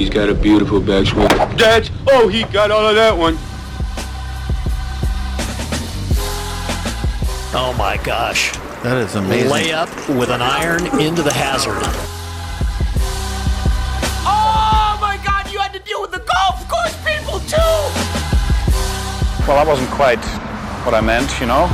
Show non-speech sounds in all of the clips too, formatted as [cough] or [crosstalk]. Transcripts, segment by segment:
He's got a beautiful backswing. That's oh, he got all of that one. Oh my gosh. That is amazing. Layup with an iron into the hazard. Oh my god, you had to deal with the golf course people too! Well, that wasn't quite what I meant, you know.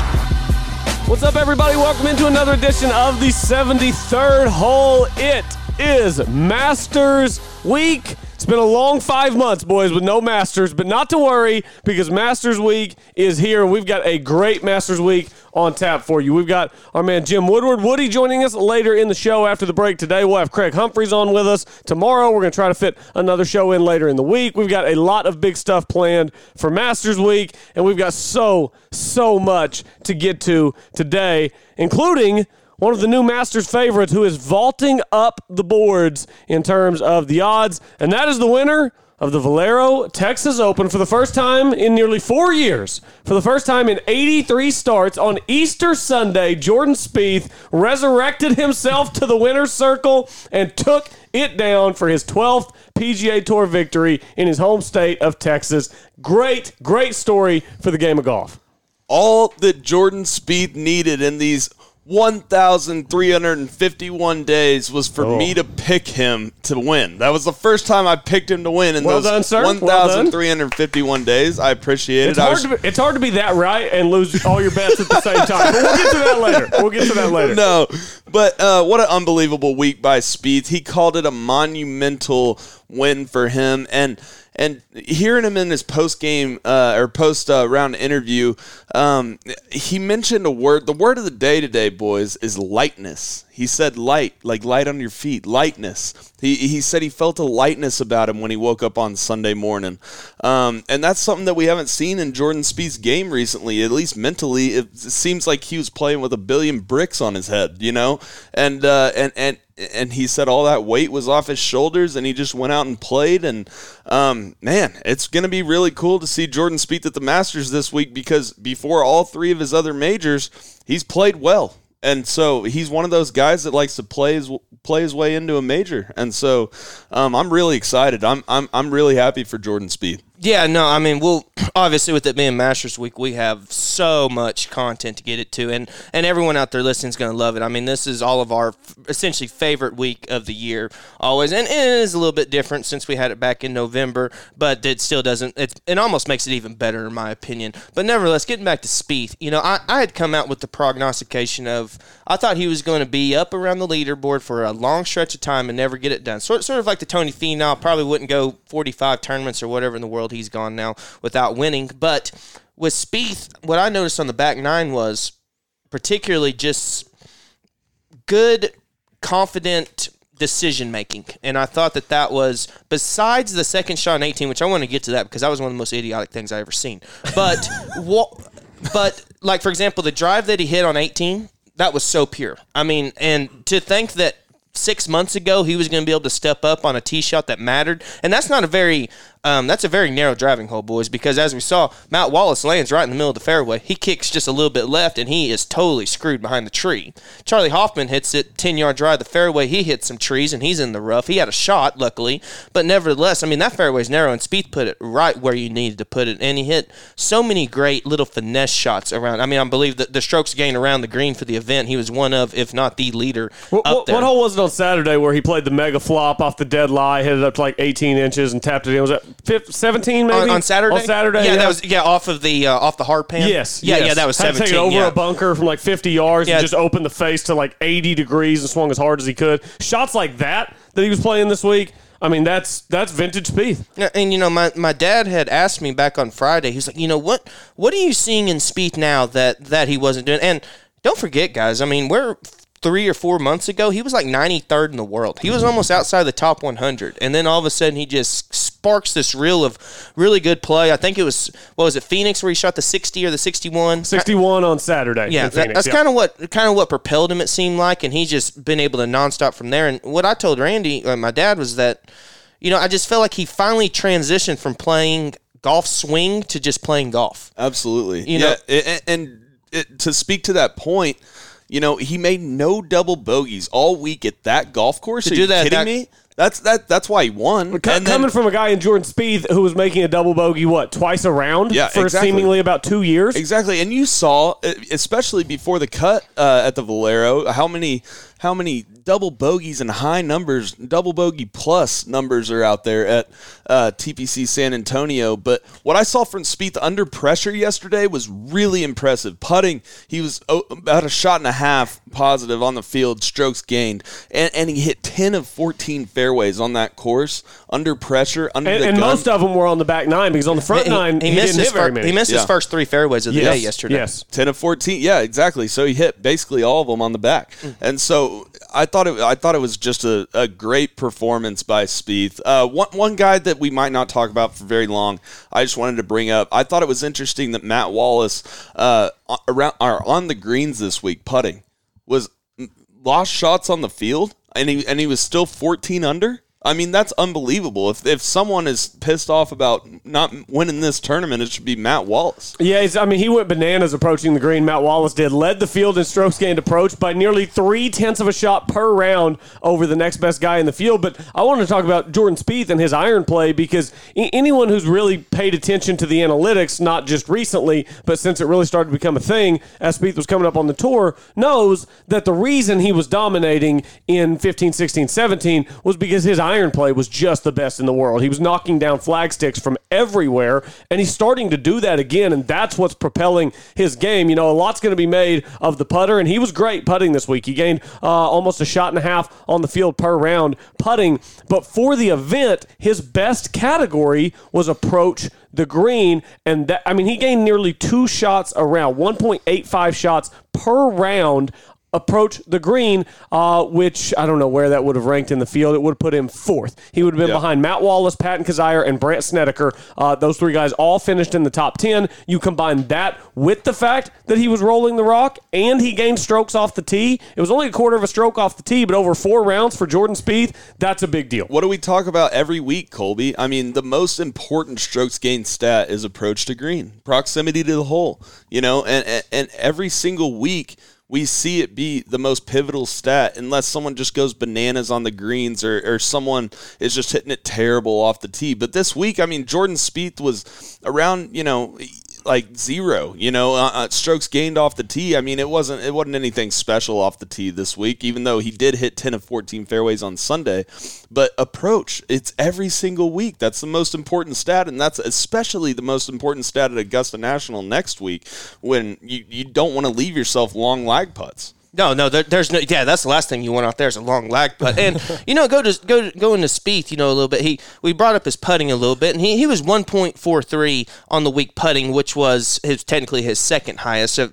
What's up, everybody? Welcome into another edition of the 73rd hole. It is Masters Week. It's been a long five months, boys, with no Masters, but not to worry because Masters Week is here. and We've got a great Masters Week on tap for you. We've got our man Jim Woodward, Woody joining us later in the show after the break today. We'll have Craig Humphreys on with us tomorrow. We're going to try to fit another show in later in the week. We've got a lot of big stuff planned for Masters Week, and we've got so, so much to get to today, including one of the new Masters favorites who is vaulting up the boards in terms of the odds, and that is the winner of the Valero Texas Open for the first time in nearly four years. For the first time in 83 starts on Easter Sunday, Jordan Spieth resurrected himself to the winner's circle and took it down for his 12th PGA Tour victory in his home state of Texas. Great, great story for the game of golf. all that Jordan Spieth needed in these 1,351 days was for Oh. me to pick him to win. That was the first time I picked him to win in Well those done, sir. Well 1,351 days. I appreciate It's it. I hard, was- to be, it's hard to be that right and lose all your bets at the same time. But we'll get to that later. We'll get to that later. [laughs] no, but uh, what an unbelievable week by Spieth. He called it a monumental win for him, and and hearing him in his post game uh, or post uh, round interview, um, he mentioned a word. The word of the day today, boys, is lightness. He said light, like light on your feet, lightness. He, he said he felt a lightness about him when he woke up on Sunday morning. Um, and that's something that we haven't seen in Jordan Spieth's game recently, at least mentally. It seems like he was playing with a billion bricks on his head, you know? And, uh, and, and, and he said all that weight was off his shoulders and he just went out and played. And, um, man, it's going to be really cool to see Jordan Spieth at the Masters this week because before all three of his other majors, he's played well and so he's one of those guys that likes to play his play his way into a major, and so um, I'm really excited. I'm I'm I'm really happy for Jordan Spieth. Yeah, no, I mean, we'll [clears throat] obviously with it being Masters Week, we have so much content to get it to, and and everyone out there listening is going to love it. I mean, this is all of our f- essentially favorite week of the year, always, and, and it is a little bit different since we had it back in November, but it still doesn't. It it almost makes it even better in my opinion. But nevertheless, getting back to Spieth, you know, I, I had come out with the prognostication of I thought he was going to be up around the leaderboard for a long stretch of time and never get it done. Sort sort of like the Tony Finau, probably wouldn't go 45 tournaments or whatever in the world he's gone now without winning. But with Spieth, what I noticed on the back nine was particularly just good, confident decision making, and I thought that that was besides the second shot in 18, which I want to get to that because that was one of the most idiotic things I ever seen. But [laughs] what? But like for example, the drive that he hit on 18, that was so pure. I mean, and to think that six months ago he was going to be able to step up on a tee shot that mattered, and that's not a very um, that's a very narrow driving hole, boys. Because as we saw, Matt Wallace lands right in the middle of the fairway. He kicks just a little bit left, and he is totally screwed behind the tree. Charley Hoffman hits it ten yard drive the fairway. He hits some trees, and he's in the rough. He had a shot, luckily, but nevertheless, I mean that fairway's narrow, and Spieth put it right where you needed to put it, and he hit so many great little finesse shots around. I mean, I believe that the strokes gained around the green for the event, he was one of, if not the leader, What, up what, there. what hole was it on Saturday where he played the mega flop off the dead lie, hit it up to like 18 inches and tapped it in? Was that 15, 17 maybe? on, on Saturday. On Saturday, yeah, that was yeah off of the uh, off the hard pan. Yes, yeah, yes. yeah, that was Had to seventeen. take over yeah. a bunker from like 50 yards Yeah. and just opened the face to like 80 degrees and swung as hard as he could. Shots like that that he was playing this week. I mean, that's that's vintage Spieth. Yeah, And you know, my, my dad had asked me back on Friday. He's like, you know, what what are you seeing in Spieth now that that he wasn't doing? And don't forget, guys. I mean, we're three or four months ago, he was like 93rd in the world. He was almost outside the top 100, and then all of a sudden, he just sparks this reel of really good play. I think it was what was it Phoenix where he shot the 60 or the 61. 61 on Saturday. Yeah, that, Phoenix, that's yeah. kind of what kind of what propelled him. It seemed like, and he's just been able to nonstop from there. And what I told Randy, uh, my dad, was that you know I just felt like he finally transitioned from playing golf swing to just playing golf. Absolutely. You yeah, know- and, and it, to speak to that point, you know, he made no double bogeys all week at that golf course. To Are do you that, kidding that- me? That's that. That's why he won. Co- And then- coming from a guy in Jordan Spieth who was making a double bogey what twice a round Yeah, for exactly. seemingly about two years. Exactly, and you saw, especially before the cut uh, at the Valero, how many how many double bogeys and high numbers, double bogey plus numbers are out there at uh, TPC San Antonio. But what I saw from Spieth under pressure yesterday was really impressive. Putting, he was about a shot and a half positive on the field, strokes gained, and, and he hit ten of fourteen fairways on that course under pressure, under And, the and gun. most of them were on the back nine because on the front He, nine he, he missed didn't his hit very fir- many. he missed his first three fairways of the yes. day yesterday. Yes. 10 of 14 yeah exactly so he hit basically all of them on the back and so i thought it i thought it was just a, a great performance by Spieth. Uh, one, one guy that we might not talk about for very long i just wanted to bring up i thought it was interesting that matt wallace uh, around are on the greens this week putting was lost shots on the field and he and he was still 14 under I mean that's unbelievable. If if someone is pissed off about not winning this tournament, it should be Matt Wallace. Yeah, I mean, he went bananas approaching the green. Matt Wallace did. Led the field in strokes gained approach by nearly three tenths of a shot per round over the next best guy in the field. But I wanted to talk about Jordan Spieth and his iron play because anyone who's really paid attention to the analytics, not just recently, but since it really started to become a thing as Spieth was coming up on the tour, knows that the reason he was dominating in 15, 16, 17 was because his iron play was just the best in the world. He was knocking down flag sticks from everywhere, and he's starting to do that again, and that's what's propelling his game. You know, a lot's going to be made of the putter, and he was great putting this week. He gained uh, almost a shot and a half on the field per round putting, but for the event, his best category was approach the green, and that I mean, he gained nearly two shots around, 1.85 shots per round approach the green, uh, which I don't know where that would have ranked in the field. It would have put him fourth. He would have been Yeah. behind Matt Wallace, Patton Kizzire, and Brandt Snedeker. Uh, those three guys all finished in the top 10. You combine that with the fact that he was rolling the rock and he gained strokes off the tee. It was only a quarter of a stroke off the tee, but over four rounds for Jordan Spieth, that's a big deal. What do we talk about every week, Colby? I mean, the most important strokes gained stat is approach to green, proximity to the hole. You know, and and, and every single week we see it be the most pivotal stat, unless someone just goes bananas on the greens or, or someone is just hitting it terrible off the tee. But this week, I mean, Jordan Spieth was around, you know. Like zero, you know, uh, uh, strokes gained off the tee. I mean, it wasn't it wasn't anything special off the tee this week, even though he did hit ten of fourteen fairways on Sunday. But approach, it's every single week. That's the most important stat, and that's especially the most important stat at Augusta National next week when you, you don't want to leave yourself long lag putts. No, no, there, there's no. Yeah, that's the last thing you want out there is a long lag putt. And [laughs] you know, go to go go into Spieth. You know, a little bit. He we brought up his putting a little bit, and he, he was 1.43 on the week putting, which was his technically his second highest, uh,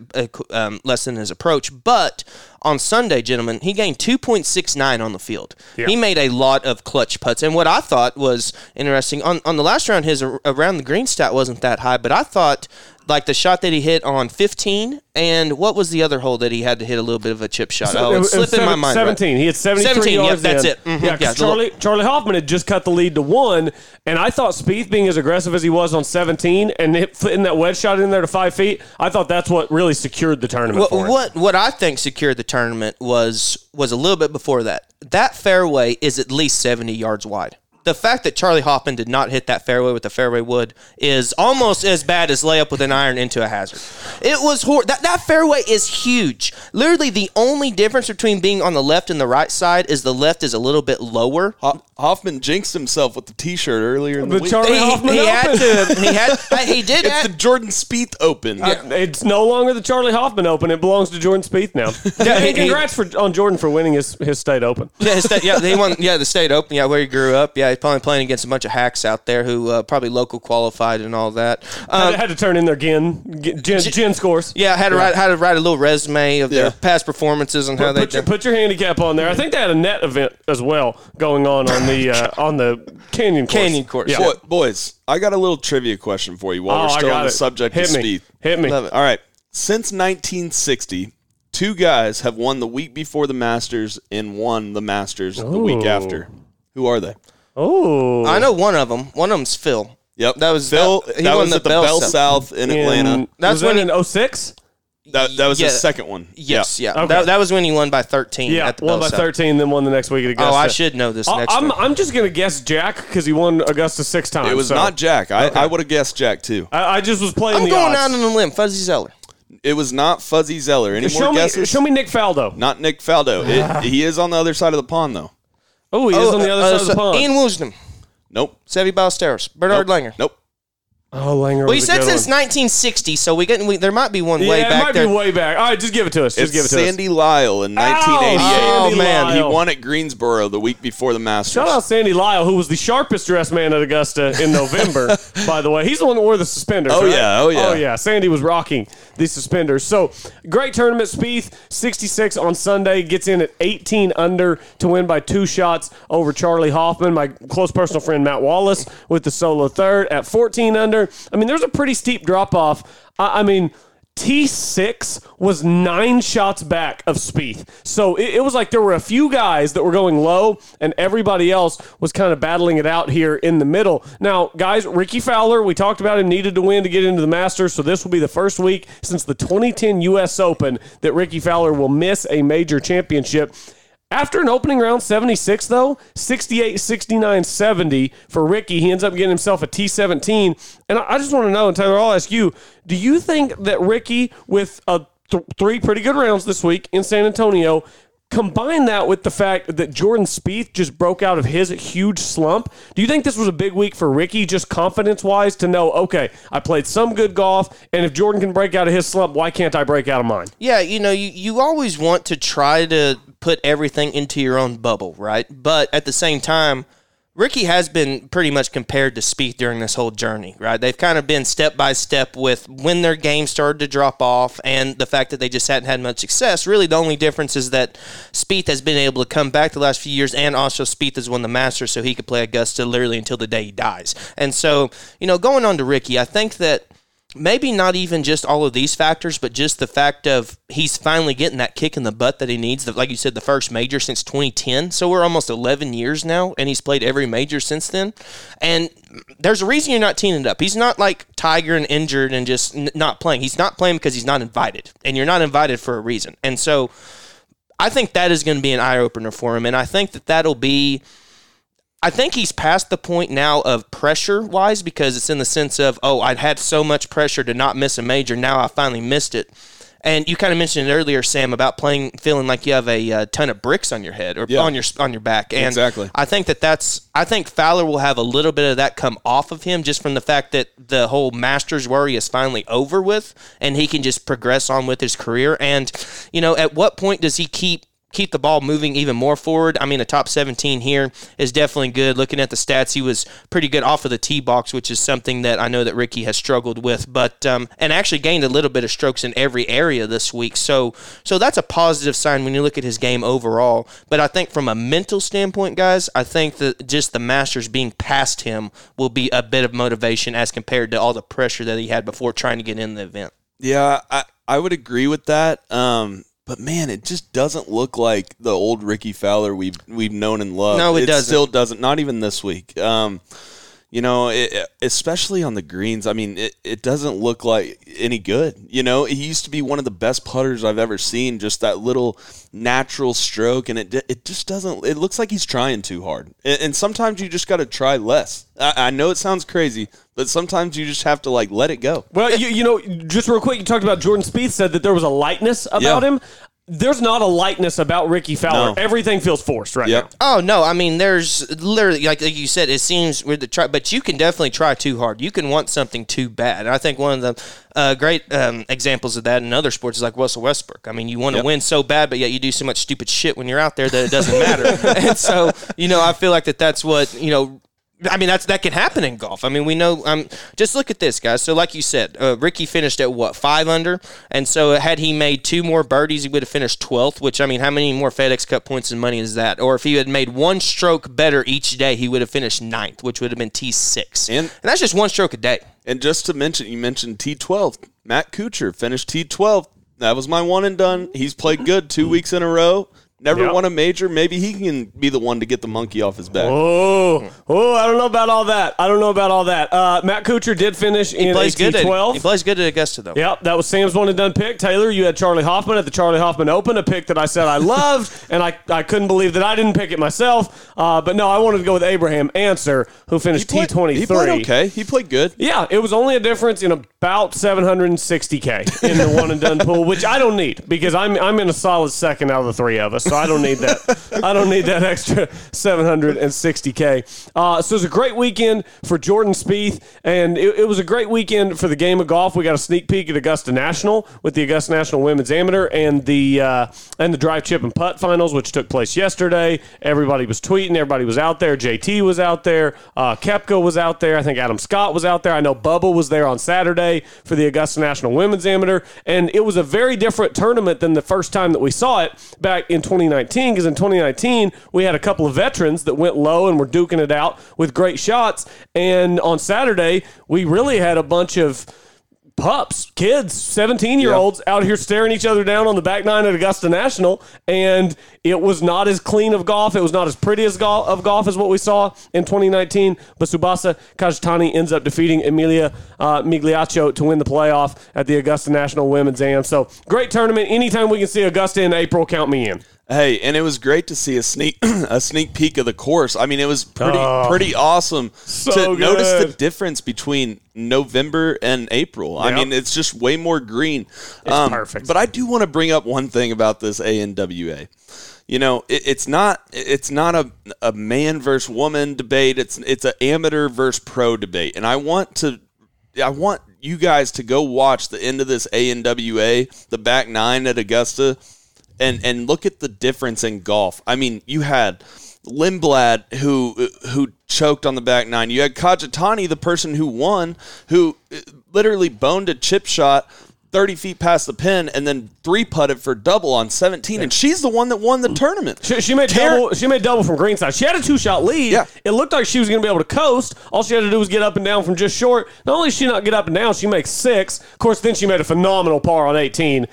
um, less than his approach. But on Sunday, gentlemen, he gained 2.69 on the field. He made a lot of clutch putts, and what I thought was interesting on on the last round, his around the green stat wasn't that high, but I thought. Like the shot that he hit on 15, and what was the other hole that he had to hit a little bit of a chip shot? oh, It it's was slipping my seven- mind. right. 17. He had 73 17, yep, yards that's in. it. Mhm, Yeah, yeah, 'cause the little- Charley, Charley Hoffman had just cut the lead to one, and I thought Spieth being as aggressive as he was on 17 and hit, hitting that wedge shot in there to five feet, I thought that's what really secured the tournament What, what what I think secured the tournament was was a little bit before that. That fairway is at least 70 yards wide. The fact that Charley Hoffman did not hit that fairway with the fairway wood is almost as bad as layup with an iron into a hazard. It was hor- that that fairway is huge. Literally, the only difference between being on the left and the right side is the left is a little bit lower. Ho- Hoffman jinxed himself with the T-shirt earlier in the, The week. Charley He, Hoffman he had to. He had. He [laughs] did. it's have- the Jordan Spieth Open. Uh, It's no longer the Charley Hoffman Open. It belongs to Jordan Spieth now. [laughs] Yeah, Hey, he- congrats for, on Jordan for winning his, his state open. Yeah, his state, yeah, he won. Yeah, the state open. Yeah, where he grew up. Yeah, he's probably playing against a bunch of hacks out there who uh, probably local qualified and all that. Um, had to turn in their gin, gin, gin scores. yeah, had to write had to write a little resume of Yeah. their past performances and how Put, they put, your, did. put your handicap on there. I think they had a net event as well going on on the uh, [laughs] on the canyon course. Canyon course, Yeah. Boy- boys, I got a little trivia question for you while Oh, we're still got on the it. subject Hit of me. Spieth. Hit me. Love it. All right. Since 1960, two guys have won the week before the Masters and won the Masters the week after. Who are they? Oh, I know one of them. One of them's Phil. Yep. That was- Phil. that- he that won was the at the Bell Bell South. South in Atlanta. That's was that when in 06? That, that was Yeah. his second one. Yes, yeah. Okay. That, that was when he won by 13 Yeah, at the won Bell by South. 13, then won the next week at Augusta. Oh, I should know this I- next I'm, one. I'm just going to guess Jack because he won Augusta six times. It was so not Jack. I, I would have guessed Jack too. I, I just was playing I'm the going odds. out on a limb. Fuzzy Zoeller. It was not Fuzzy Zoeller. Any show more me, guesses? show me Nick Faldo. Not Nick Faldo. It, [laughs] he is on the other side of the pond though. Oh, he is on the other uh, side of the pond. Ian Woosnam. Nope. Seve Ballesteros. Bernard nope. Langer. Nope. Oh, Langer. Well, he was a said since one. 1960, so we, get, we there might be one Yeah, way back. it back might there. be way back. All right, just give it to us. Just It's give it to us. Sandy Lyle in 1988. Oh, Sandy man. Lyle. He won at Greensboro the week before the Masters. Shout out Sandy Lyle, who was the sharpest dressed man at Augusta in November. [laughs] by the way, he's the one that wore the suspenders. Oh, right? yeah, oh, yeah. oh yeah. Sandy was rocking the suspenders. So great tournament. Spieth, 66 on Sunday, gets in at 18 under to win by two shots over Charley Hoffman. My close personal friend Matt Wallace with the solo third at 14 under. I mean, there's a pretty steep drop off. I, I mean. T6 was nine shots back of Spieth. So it, it was like there were a few guys that were going low, and everybody else was kind of battling it out here in the middle. Now, guys, Rickie Fowler, we talked about him, needed to win to get into the Masters. So this will be the first week since the 2010 U.S. Open that Rickie Fowler will miss a major championship. After an opening round 76, though, 68, 69, 70 for Rickie, he ends up getting himself a T17. And I just want to know, and Taylor, I'll ask you do you think that Rickie, with a th- three pretty good rounds this week in San Antonio, combine that with the fact that Jordan Spieth just broke out of his huge slump, do you think this was a big week for Rickie, just confidence wise, to know, okay, I played some good golf, and if Jordan can break out of his slump, why can't I break out of mine? Yeah, you know, you, you always want to try to put everything into your own bubble, right? But at the same time, Rickie has been pretty much compared to Spieth during this whole journey, right? They've kind of been step by step with when their game started to drop off and the fact that they just hadn't had much success. Really, the only difference is that Spieth has been able to come back the last few years, and also Spieth has won the Masters, so he could play Augusta literally until the day he dies. And so, you know, going on to Rickie, I think that maybe not even just all of these factors, but just the fact of he's finally getting that kick in the butt that he needs. Like you said, the first major since 2010. So we're almost 11 years now, and he's played every major since then. And there's a reason you're not teeing it up. He's not like Tiger and injured and just n- not playing. He's not playing because he's not invited, and you're not invited for a reason. And so I think that is going to be an eye opener for him, and I think that that'll be. I think he's past the point now of pressure wise because it's in the sense of, oh, I'd had so much pressure to not miss a major. Now I finally missed it. And you kind of mentioned it earlier, Sam, about playing, feeling like you have a uh, ton of bricks on your head or Yeah. on your on your back. And Exactly. I think that that's. I think Fowler will have a little bit of that come off of him just from the fact that the whole Masters worry is finally over with, and he can just progress on with his career. And you know, at what point does he keep? Keep the ball moving even more forward. I mean, a top 17 here is definitely good. Looking at the stats, he was pretty good off of the tee box, which is something that I know that Rickie has struggled with, but um, and actually gained a little bit of strokes in every area this week. So, so that's a positive sign when you look at his game overall. But I think from a mental standpoint, guys, I think that just the Masters being past him will be a bit of motivation as compared to all the pressure that he had before trying to get in the event. Yeah, I, I would agree with that. Um, but man, it just doesn't look like the old Rickie Fowler we've we've known and loved. No, it doesn't. Still doesn't. Not even this week. Um, you know, it, especially on the greens. I mean, it, it doesn't look like any good. You know, he used to be one of the best putters I've ever seen. Just that little natural stroke, and it it just doesn't. It looks like he's trying too hard. And, and sometimes you just got to try less. I, I know it sounds crazy, but sometimes you just have to like let it go. Well, you, you know, just real quick, you talked about Jordan Spieth said that there was a lightness about Yeah. him. There's not a lightness about Rickie Fowler. No. Everything feels forced right Yep. now. Oh no! I mean, there's literally like, like you said, it seems with the try, but you can definitely try too hard. You can want something too bad. And I think one of the uh, great um, examples of that in other sports is like Russell Westbrook. I mean, you want to Yep. win so bad, but yet you do so much stupid shit when you're out there that it doesn't matter. [laughs] and so, you know, I feel like that that's what you know. I mean, that's that can happen in golf. I mean, we know. Um, just look at this, guys. So, like you said, uh, Rickie finished at what five under, and so had he made two more birdies, he would have finished twelfth. Which I mean, how many more FedEx Cup points and money is that? Or if he had made one stroke better each day, he would have finished ninth, which would have been T six. And- that's just one stroke a day. And just to mention, you mentioned T12. Matt Kuchar finished T12. That was my one and done. He's played good two weeks in a row. Never Yep. won a major. Maybe he can be the one to get the monkey off his back. Oh, oh, I don't know about all that. I don't know about all that. Uh, Matt Kuchar did finish in plays good. At, 1812. he plays good at Augusta though. Yep, that was Sam's one and done pick. Taylor, you had Charley Hoffman at the Charley Hoffman Open, a pick that I said I [laughs] loved, and I, I couldn't believe that I didn't pick it myself. Uh, but no, I wanted to go with Abraham Ancer, who finished He played- T23. He played okay. He played good. Yeah, it was only a difference in about 760k in the one and done [laughs] pool, which I don't need because I'm I'm in a solid second out of the three of us, so I don't need that. I don't need that extra 760k. Uh, so it was a great weekend for Jordan Spieth, and it, it was a great weekend for the game of golf. We got a sneak peek at Augusta National with the Augusta National Women's Amateur and the uh, and the drive chip and putt finals, which took place yesterday. Everybody was tweeting. Everybody was out there. JT was out there. Uh, Koepka was out there. I think Adam Scott was out there. I know Bubba was there on Saturday for the Augusta National Women's Amateur, and it was a very different tournament than the first time that we saw it back in 2019. Because in 2019 we had a couple of veterans that went low and were duking it out with great shots, and on Saturday we really had a bunch of pups, kids, 17 year olds out here staring each other down on the back nine at Augusta National. And it was not as clean of golf. It was not as pretty as golf, of golf as what we saw in 2019. But Tsubasa Kajitani ends up defeating Emilia uh, Migliaccio to win the playoff at the Augusta National Women's Am. So great tournament. Anytime we can see Augusta in April, count me in. Hey, and it was great to see a sneak [clears throat] a sneak peek of the course. I mean, it was pretty Oh. pretty awesome So to notice the difference between November and April. I mean, it's just way more green. It's um, perfect. But I do want to bring up one thing about this ANWA. You know, it, it's not it's not a, a man versus woman debate. It's it's an amateur versus pro debate, and I want to I want you guys to go watch the end of this ANWA, the back nine at Augusta, and and look at the difference in golf. I mean, you had Lindblad who who choked on the back nine. You had Kajitani, the person who won, who uh, literally boned a chip shot. 30 feet past the pin and then three putted for double on 17 and she's the one that won the tournament She, she made Karen- double. She made double from greenside. She had a two shot lead. Yeah. It looked like she was going to be able to coast. All she had to do was get up and down from just short. Not only did she not get up and down, she makes six. Of course, then she made a phenomenal par on 18 uh,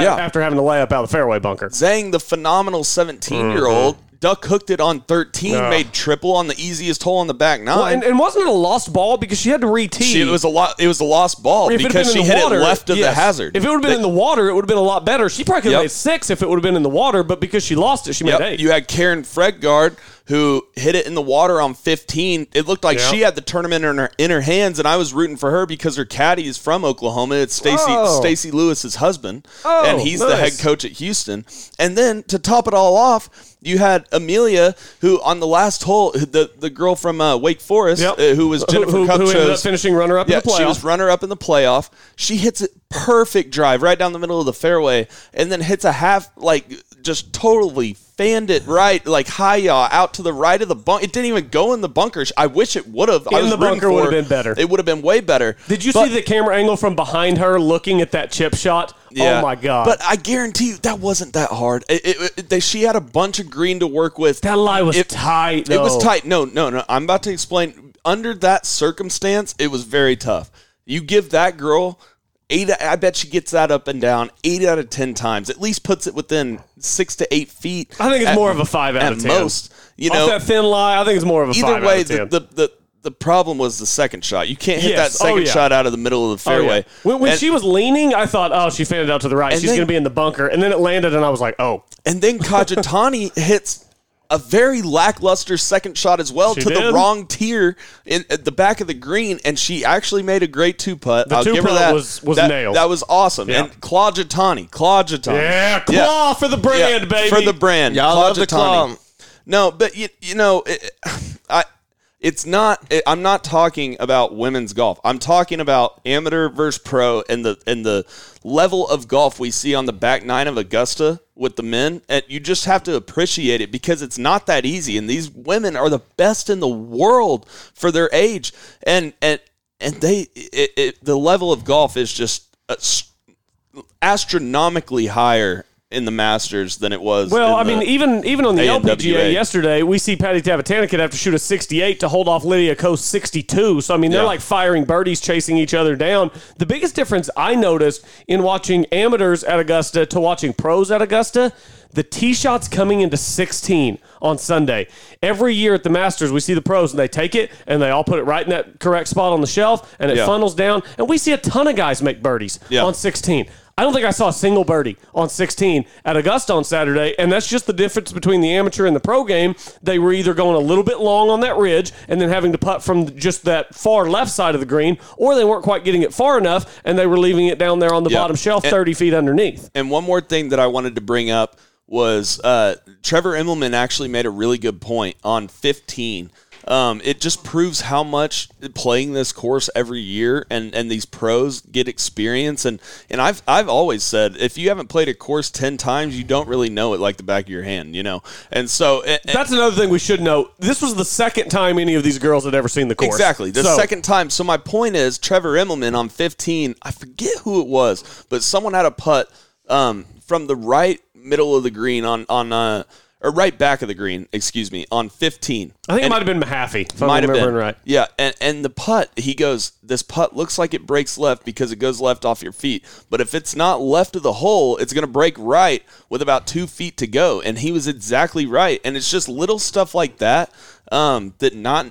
Yeah. after having to lay up out of the fairway bunker. Zhang, the phenomenal 17 year old, duck hooked it on 13, Mm-hmm. Yeah. made triple on the easiest hole on the back nine. Well, and, and wasn't it a lost ball because she had to re-tee? It was a lot. It was a lost ball If it had because been she in the hit water, it left of the yes. hazard. If it would have been They- in the water, it would have been a lot better. She probably could have Yep. made six if it would have been in the water, but because she lost it, she made eight. You had Karen Fredgaard who hit it in the water on 15. It looked like she had the tournament in her in her hands, and I was rooting for her because her caddy is from Oklahoma. It's Stacy Oh. Stacy Lewis's husband, Oh, and he's the head coach at Houston. And then to top it all off, you had Amelia, who on the last hole, the the girl from uh, Wake Forest, Yep. uh, who was Jennifer who, who ended up finishing runner up yeah, in the playoff. she was runner up in the playoff. She hits it perfect drive right down the middle of the fairway, and then hits a half like just totally fanned it right, like high yaw out to the right of the bunk. It didn't even go in the bunker. I wish it would have. In the bunker would've been better. It would have been way better. Did you But- see the camera angle from behind her looking at that chip shot? Oh yeah. Oh my god! But I guarantee you that wasn't that hard. It, it, it- they, she had a bunch of green to work with. that lie was tight. It was tight. No, no, no. I'm about to explain. Under that circumstance, it was very tough. You give that girl eight. I bet she gets that up and down eight out of ten times. At least puts it within six to eight feet. I think it's at- more of a five out of ten. most. You Off know, that thin lie, I think it's more of a either five way, out of ten. the, the the the problem was the second shot. You can't hit Yes. that Oh, second yeah. shot out of the middle of the Oh, yeah. fairway. When, when And- she was leaning, I thought, oh, she fanned out to the right. She's going to be in the bunker. And then it landed, and I was like, oh. And then Kajitani hits a very lackluster second shot as well She to the wrong tier in at the back of the green, and she actually made a great two putt. The I'll give her two-putt that. was- was that, nailed. That was awesome. Yeah. And Claudjatani, Claudjatani, Yeah, claw for the brand, baby. for the brand. Y'all love the claw. No, but you, you know, it, I. It's not. It, I'm not talking about women's golf. I'm talking about amateur versus pro and the and the level of golf we see on the back nine of Augusta with the men. And you just have to appreciate it because it's not that easy. And these women are the best in the world for their age. And and and they it, it, the level of golf is just uh, astronomically higher in the Masters than it was. Well, I mean, even even on the ANWA. LPGA yesterday, we see Patty Tavatanakit have to shoot a 68 to hold off Lydia Ko 62. So I mean, they're Yeah. like firing birdies, chasing each other down. The biggest difference I noticed in watching amateurs at Augusta to watching pros at Augusta. The tee shots coming into 16 on Sunday. Every year at the Masters, we see the pros and they take it and they all put it right in that correct spot on the shelf and it Yeah. funnels down. And we see a ton of guys make birdies Yeah. on 16. I don't think I saw a single birdie on 16 at Augusta on Saturday, and that's just the difference between the amateur and the pro game. They were either going a little bit long on that ridge and then having to putt from just that far left side of the green, or they weren't quite getting it far enough and they were leaving it down there on the Yeah. bottom shelf, And- 30 feet underneath. And one more thing that I wanted to bring up was uh, Trevor Immelman actually made a really good point on 15. Um, it just proves how much playing this course every year and, and these pros get experience and and I've I've always said if you haven't played a course ten times you don't really know it like the back of your hand you know and so and- That's another thing we should know. This was the second time any of these girls had ever seen the course. Exactly. The So- second time. So my point is Trevor Immelman on 15, I forget who it was, but someone had a putt um, from the right middle of the green on on uh, or right back of the green, excuse me, on 15. I think it might have been Mahaffey, if I'm might have been right. Yeah, and and the putt, he goes, this putt looks like it breaks left because it goes left off your feet. But if it's not left of the hole, it's going to break right with about two feet to go. And he was exactly right. And it's just little stuff like that um, that not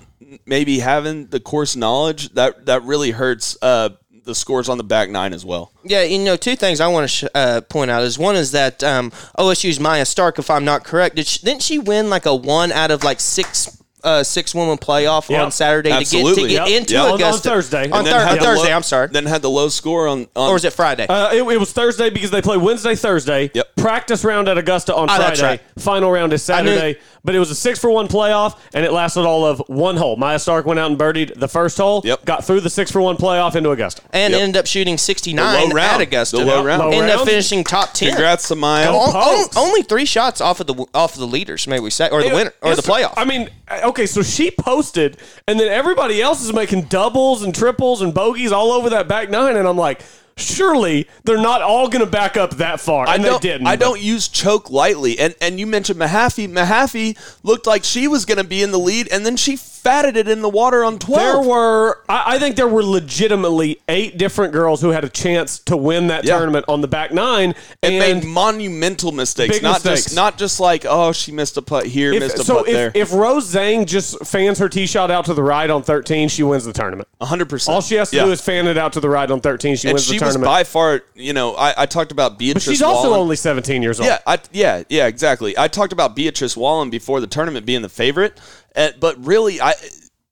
maybe having the course knowledge that that really hurts uh, the scores on the back nine as well. Yeah, you know, two things I want to sh- uh, point out is one is that um, OSU's Maja Stark, if I'm not correct, did she, didn't she win like a one out of like six? Uh, six woman playoff Yep. on Saturday Absolutely. to get to get Yep. into Yep. On- on Augusta Thursday. On, And Thur- on Thursday, low- I'm sorry, Then had the low score on, on or was it Friday? Uh, it, it was Thursday because they play Wednesday, Thursday. Yep. Practice round at Augusta on Ah, Friday. that's right. Final round is I knew- Saturday. But it was a six for one playoff, and it lasted all of one hole. Maja Stark went out and birdied the first hole. Yep. Got through the six for one playoff into Augusta. and Yep. ended up shooting 69 The round. at Augusta. The low round. Low ended up finishing top 10. Congrats to Maja. Go On- on- only three shots off of the off of the leaders, may we say, or the It- winner, or the playoff. I mean, okay, so she posted, and then everybody else is making doubles and triples and bogeys all over that back nine, and I'm like, surely they're not all going to back up that far, I don't, they didn't. I but- don't use choke lightly. And and you mentioned Mahaffey. Mahaffey looked like she was going to be in the lead, and then she fatted it in the water on 12. There were, I, I think there were legitimately eight different girls who had a chance to win that Yeah. tournament on the back nine, and made monumental mistakes. Big not mistakes. just not just like oh she missed a putt here, missed a so putt if, there. if Rose Zhang just fans her tee shot out to the right on 13, she wins the tournament. hundred percent. All she has to do is fan it out to the right on 13, she and wins she the was tournament. by far. You know, I, I talked about Beatrice. but she's also Wallin. only 17 years old. Yeah, I, yeah, yeah, exactly. I talked about Beatrice Wallin before the tournament being the favorite, but really, I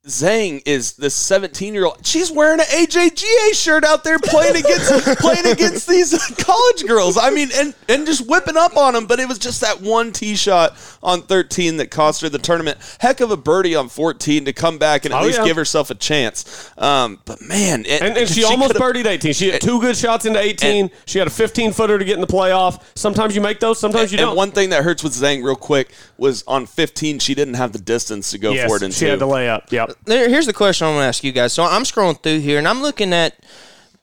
Zhang is the 17 year old. She's wearing an AJGA shirt out there playing against [laughs] playing against these college girls. I mean, and and just whipping up on them. But it was just that one tee shot on 13 that cost her the tournament. Heck of a birdie on 14 to come back and at Oh, least yeah. give herself a chance. Um, but man, it- And, and she, almost could've- birdied 18. She had two good shots into 18. she had a 15 footer to get in the playoff. Sometimes you make those, sometimes you don't. one thing that hurts with Zhang real quick was on 15 she didn't have the distance to go yes, for it in she had to lay up. Yep. Here's the question I'm going to ask you guys. So I'm scrolling through here and I'm looking at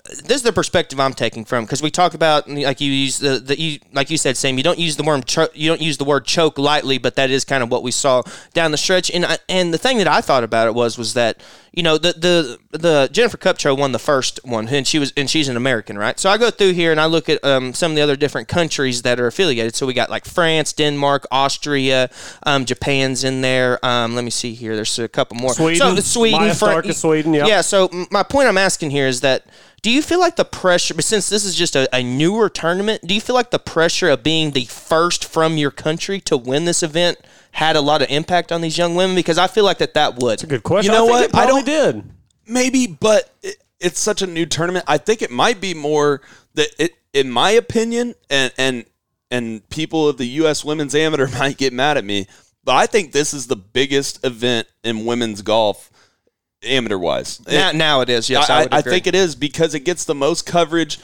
this is the perspective I'm taking from because we talk about like you use the, the you, like you said Sam you don't use the word cho- you don't use the word choke lightly but that is kind of what we saw down the stretch. And I, and the thing that I thought about it was was that you know the the the Jennifer Kupcho won the first one and she was and she's an American right? So I go through here and I look at um, some of the other different countries that are affiliated. So we got like France Denmark Austria um, Japan's in there. Um, let me see here. There's a couple more. Sweden. so Sweden Fran- Sweden, yeah yeah so my point I'm asking here is that do you feel like the pressure, but since this is just a, a newer tournament, do you feel like the pressure of being the first from your country to win this event had a lot of impact on these young women? Because I feel like that that would. That's a good question. You know I think what? It probably I don't- did. Maybe, but it, it's such a new tournament. I think it might be more that it, in my opinion, and and and people of the U.S. Women's Amateur [laughs] might get mad at me, but I think this is the biggest event in women's golf, amateur wise. Now, now it is. Yes, I, I, I think it is because it gets the most coverage.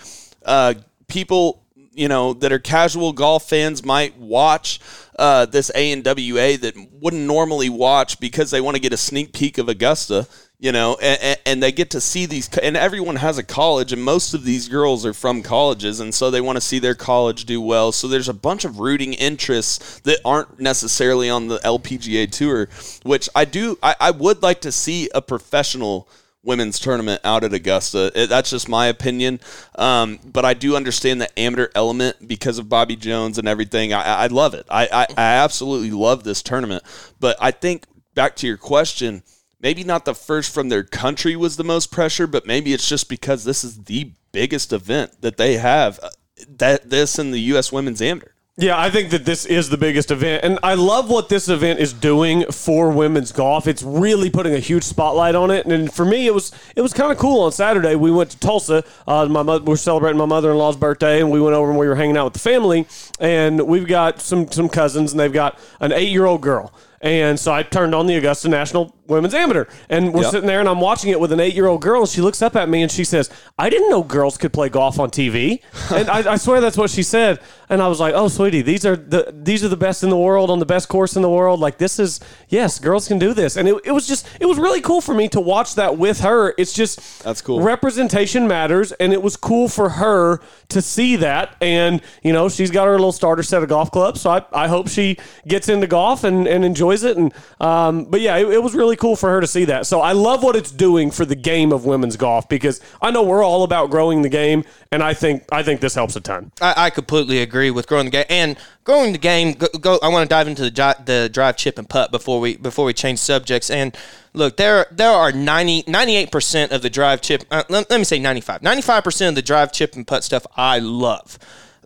Uh, people you know that are casual golf fans might watch uh, this ANWA that wouldn't normally watch because they want to get a sneak peek of Augusta. You know, and, and they get to see these, and everyone has a college, and most of these girls are from colleges, and so they want to see their college do well. So there's a bunch of rooting interests that aren't necessarily on the LPGA tour, which I do, I, I would like to see a professional women's tournament out at Augusta. It, that's just my opinion. Um, but I do understand the amateur element because of Bobby Jones and everything. I, I love it. I, I, I absolutely love this tournament. But I think back to your question, maybe not the first from their country was the most pressure, but maybe it's just because this is the biggest event that they have. uh, That this and the U.S. Women's Amateur. Yeah, I think that this is the biggest event. And I love what this event is doing for women's golf. It's really putting a huge spotlight on it. And for me, it was it was kind of cool on Saturday. We went to Tulsa. Uh, my mother, we're celebrating my mother in law's birthday, and we went over and we were hanging out with the family. And we've got some some cousins, and they've got an eight year old girl. And so I turned on the Augusta National Women's Amateur, and we're Yep. sitting there, and I'm watching it with an eight year old girl, and she looks up at me and she says, "I didn't know girls could play golf on TV." [laughs] and I, I swear that's what she said. And I was like, "Oh, sweetie, these are the these are the best in the world on the best course in the world. Like this is yes, girls can do this." And it, it was just it was really cool for me to watch that with her. It's just That's cool. Representation matters, and it was cool for her to see that. And you know, she's got her little starter set of golf clubs, so I, I hope she gets into golf and, and enjoys it. And um, but yeah, it, it was really cool for her to see that. So I love what it's doing for the game of women's golf because I know we're all about growing the game, and I think I think this helps a ton. I, I completely agree with growing the game and growing the game. Go, go I want to dive into the the drive, chip, and putt before we before we change subjects. And look, there there are 98 percent of the drive, chip. Uh, let, let me say 95. 95 percent of the drive, chip, and putt stuff I love.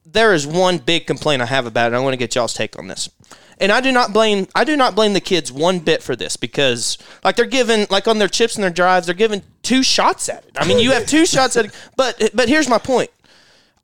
There is one big complaint I have about it. I want to get y'all's take on this. And I do not blame I do not blame the kids one bit for this because like they're given like on their chips and their drives they're given two shots at it. I mean you have two shots at it. [laughs] But but here's my point.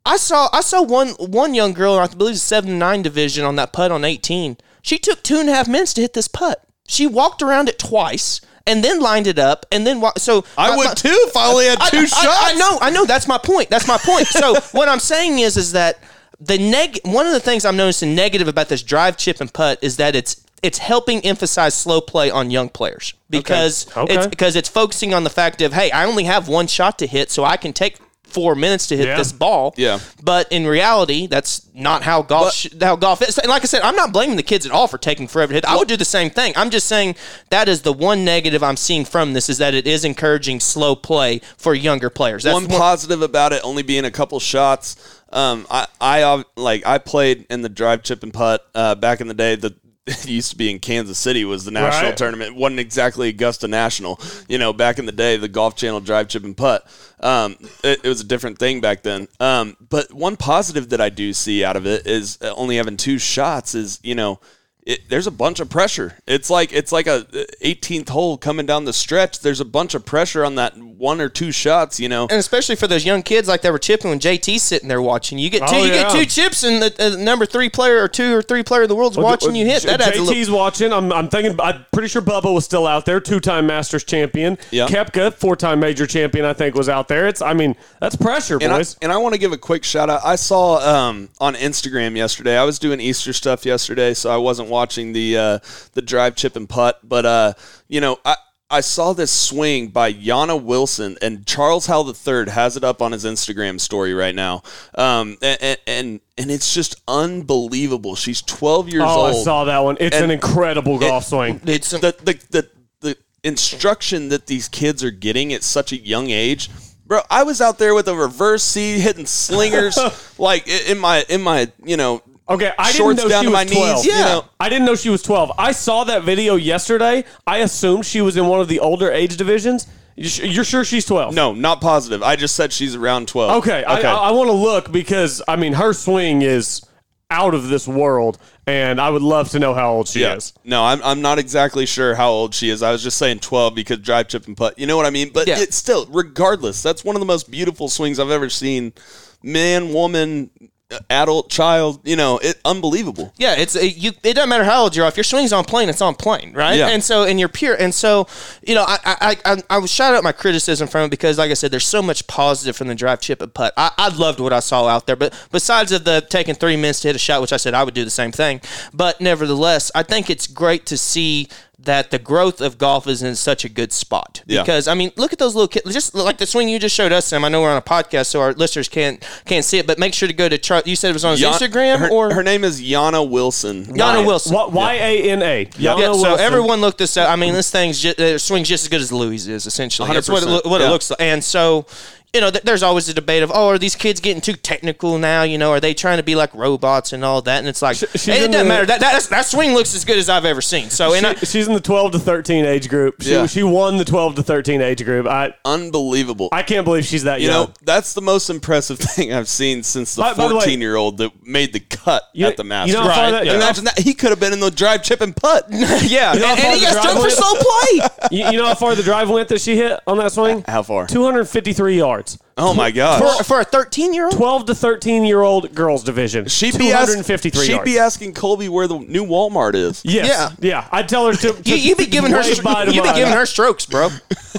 I saw I saw one one young girl, I believe seven to nine division on that putt on eighteen. She took two and a half minutes to hit this putt. She walked around it twice and then lined it up and then wa- so I my- would my- too if I only had I- two I- shots. I, know, I know. That's my point. That's my point. So [laughs] what I'm saying is, is that the neg. One of the things I'm noticing negative about this drive, chip, and putt is that it's it's helping emphasize slow play on young players because Okay. it's because it's focusing on the fact of hey, I only have one shot to hit, so I can take four minutes to hit Yeah. this ball. Yeah. But in reality, that's not how golf sh- how golf is. And like I said, I'm not blaming the kids at all for taking forever to hit. I would do the same thing. I'm just saying that is the one negative I'm seeing from this is that it is encouraging slow play for younger players. That's one positive about it only being a couple shots. Um, I, I like I played in the drive, chip, and putt uh, back in the day. The it [laughs] used to be in Kansas City was the national Right. tournament. It wasn't exactly Augusta National. You know, back in the day, the Golf Channel drive, chip, and putt. Um, it, it was a different thing back then. Um, but one positive that I do see out of it is uh, only having two shots. Is you know. It, there's a bunch of pressure. It's like it's like a 18th hole coming down the stretch. There's a bunch of pressure on that one or two shots. You know, and especially for those young kids like they were chipping when JT's sitting there watching. You get two, Oh, you get two chips, and the uh, number three player or two or three player of the world's watching you hit. J- That adds JT's little. watching. I'm, I'm thinking. I'm pretty sure Bubba was still out there. Two time Masters champion. Yeah. Koepka, four time major champion. I think was out there. It's. I mean, that's pressure, and I, boys. and I want to give a quick shout out. I saw um, on Instagram yesterday. I was doing Easter stuff yesterday, so I wasn't watching the uh, the drive, chip, and putt. But uh, you know, I. I saw this swing by Yana Wilson, and Charles Howell III has it up on his Instagram story right now, um, and, and and it's just unbelievable. She's 12 years oh, old. I saw that one. It's an incredible golf swing. It's some- the, the the the instruction that these kids are getting at such a young age. Bro, I was out there with a reverse C hitting slingers [laughs] like in my in my, you know, Okay, I shorts didn't know down she to was my 12. knees, you know. I didn't know she was 12. I saw that video yesterday. I assumed she was in one of the older age divisions. You sh- You're sure she's 12? No, not positive. I just said she's around 12. Okay, I, I, I want to look because I mean her swing is out of this world, and I would love to know how old she yeah. is. No, I'm, I'm not exactly sure how old she is. I was just saying 12 because drive, chip, and putt. You know what I mean? But Yeah. it's still, regardless, that's one of the most beautiful swings I've ever seen. Man, woman, Uh, adult, child. You know, it unbelievable. Yeah, it's it, you. It doesn't matter how old you are. If your swing's on plane, it's on plane, right? Yeah. And so, and you're pure. And so, you know, I I I, I was shout out my criticism from it because, like I said, there's so much positive from the drive, chip, and putt. I, I loved what I saw out there. But besides of the taking three minutes to hit a shot, which I said I would do the same thing, but nevertheless, I think it's great to see that the growth of golf is in such a good spot Yeah. because I mean look at those little kids just like the swing you just showed us Sam I know we're on a podcast so our listeners can't can't see it but make sure to go to Char- you said it was on his Yan- Instagram her, or her name is Yana Wilson. Yana Wilson Y A N A. Yana yeah, so everyone looked this up. I mean, this thing's just, uh, swings just as good as Louis is essentially. That's what it, 100%, lo- what yeah. it looks like. And so, you know, th- there's always a debate of, oh, are these kids getting too technical now? You know, are they trying to be like robots and all that? And it's like, she's hey, it doesn't the- matter. That, that that swing looks as good as I've ever seen. So, and I, she's in the 12 to 13 age group. She, Yeah. she won the 12 to 13 age group. I Unbelievable. I can't believe she's that young. you young. know, that's the most impressive [laughs] thing I've seen since the By- by the way- 14 year old that made the cut You- at the Masters. you know how far that- Imagine that. He could have been in the drive, chip, and putt. [laughs] yeah, You know and, and he got drive stuck for slow play. [laughs] you, you know how far the drive went that she hit on that swing? How far? 253 yards. Oh, my gosh. for, for a 13 year old. 12 to 13 year old girls division. She'd be, ask, 253 she'd yards. be asking Colby where the new Walmart is. Yes. Yeah. Yeah. I'd tell her to. to You, you be giving her wave bye to you be mine. giving her strokes, bro.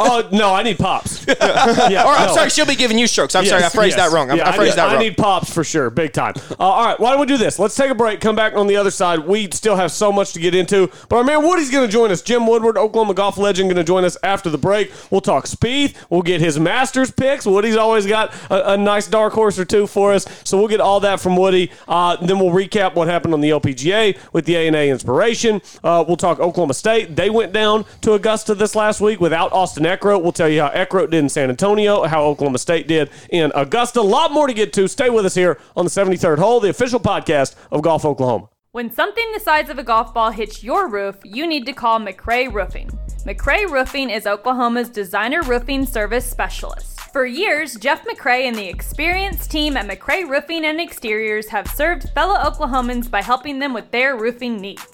Oh no, I need pops. [laughs] yeah, Or I'm no. sorry, she'll be giving you strokes. I'm sorry, I Yes, phrased yes. that wrong. I, Yeah, I phrased need, that I wrong. need pops for sure, big time. Uh, all right, why don't we do this? Let's take a break. Come back on the other side. We still have so much to get into, but our man Woody's going to join us. Jim Woodward, Oklahoma golf legend, going to join us after the break. We'll talk Spieth. We'll get his Masters picks. Woody's always got a, a nice dark horse or two for us, so we'll get all that from Woody. Uh, then we'll recap what happened on the LPGA with the ANA Inspiration. Uh, we'll talk Oklahoma State. They went down to Augusta this last week without Austin Eckroat. We'll tell you how Eckroat did in San Antonio, how Oklahoma State did in Augusta. A lot more to get to. Stay with us here on the 73rd Hole, the official podcast of Golf Oklahoma. When something the size of a golf ball hits your roof, you need to call McRae Roofing. McRae Roofing is Oklahoma's designer roofing service specialist. For years, Jeff McRae and the experienced team at McRae Roofing and Exteriors have served fellow Oklahomans by helping them with their roofing needs.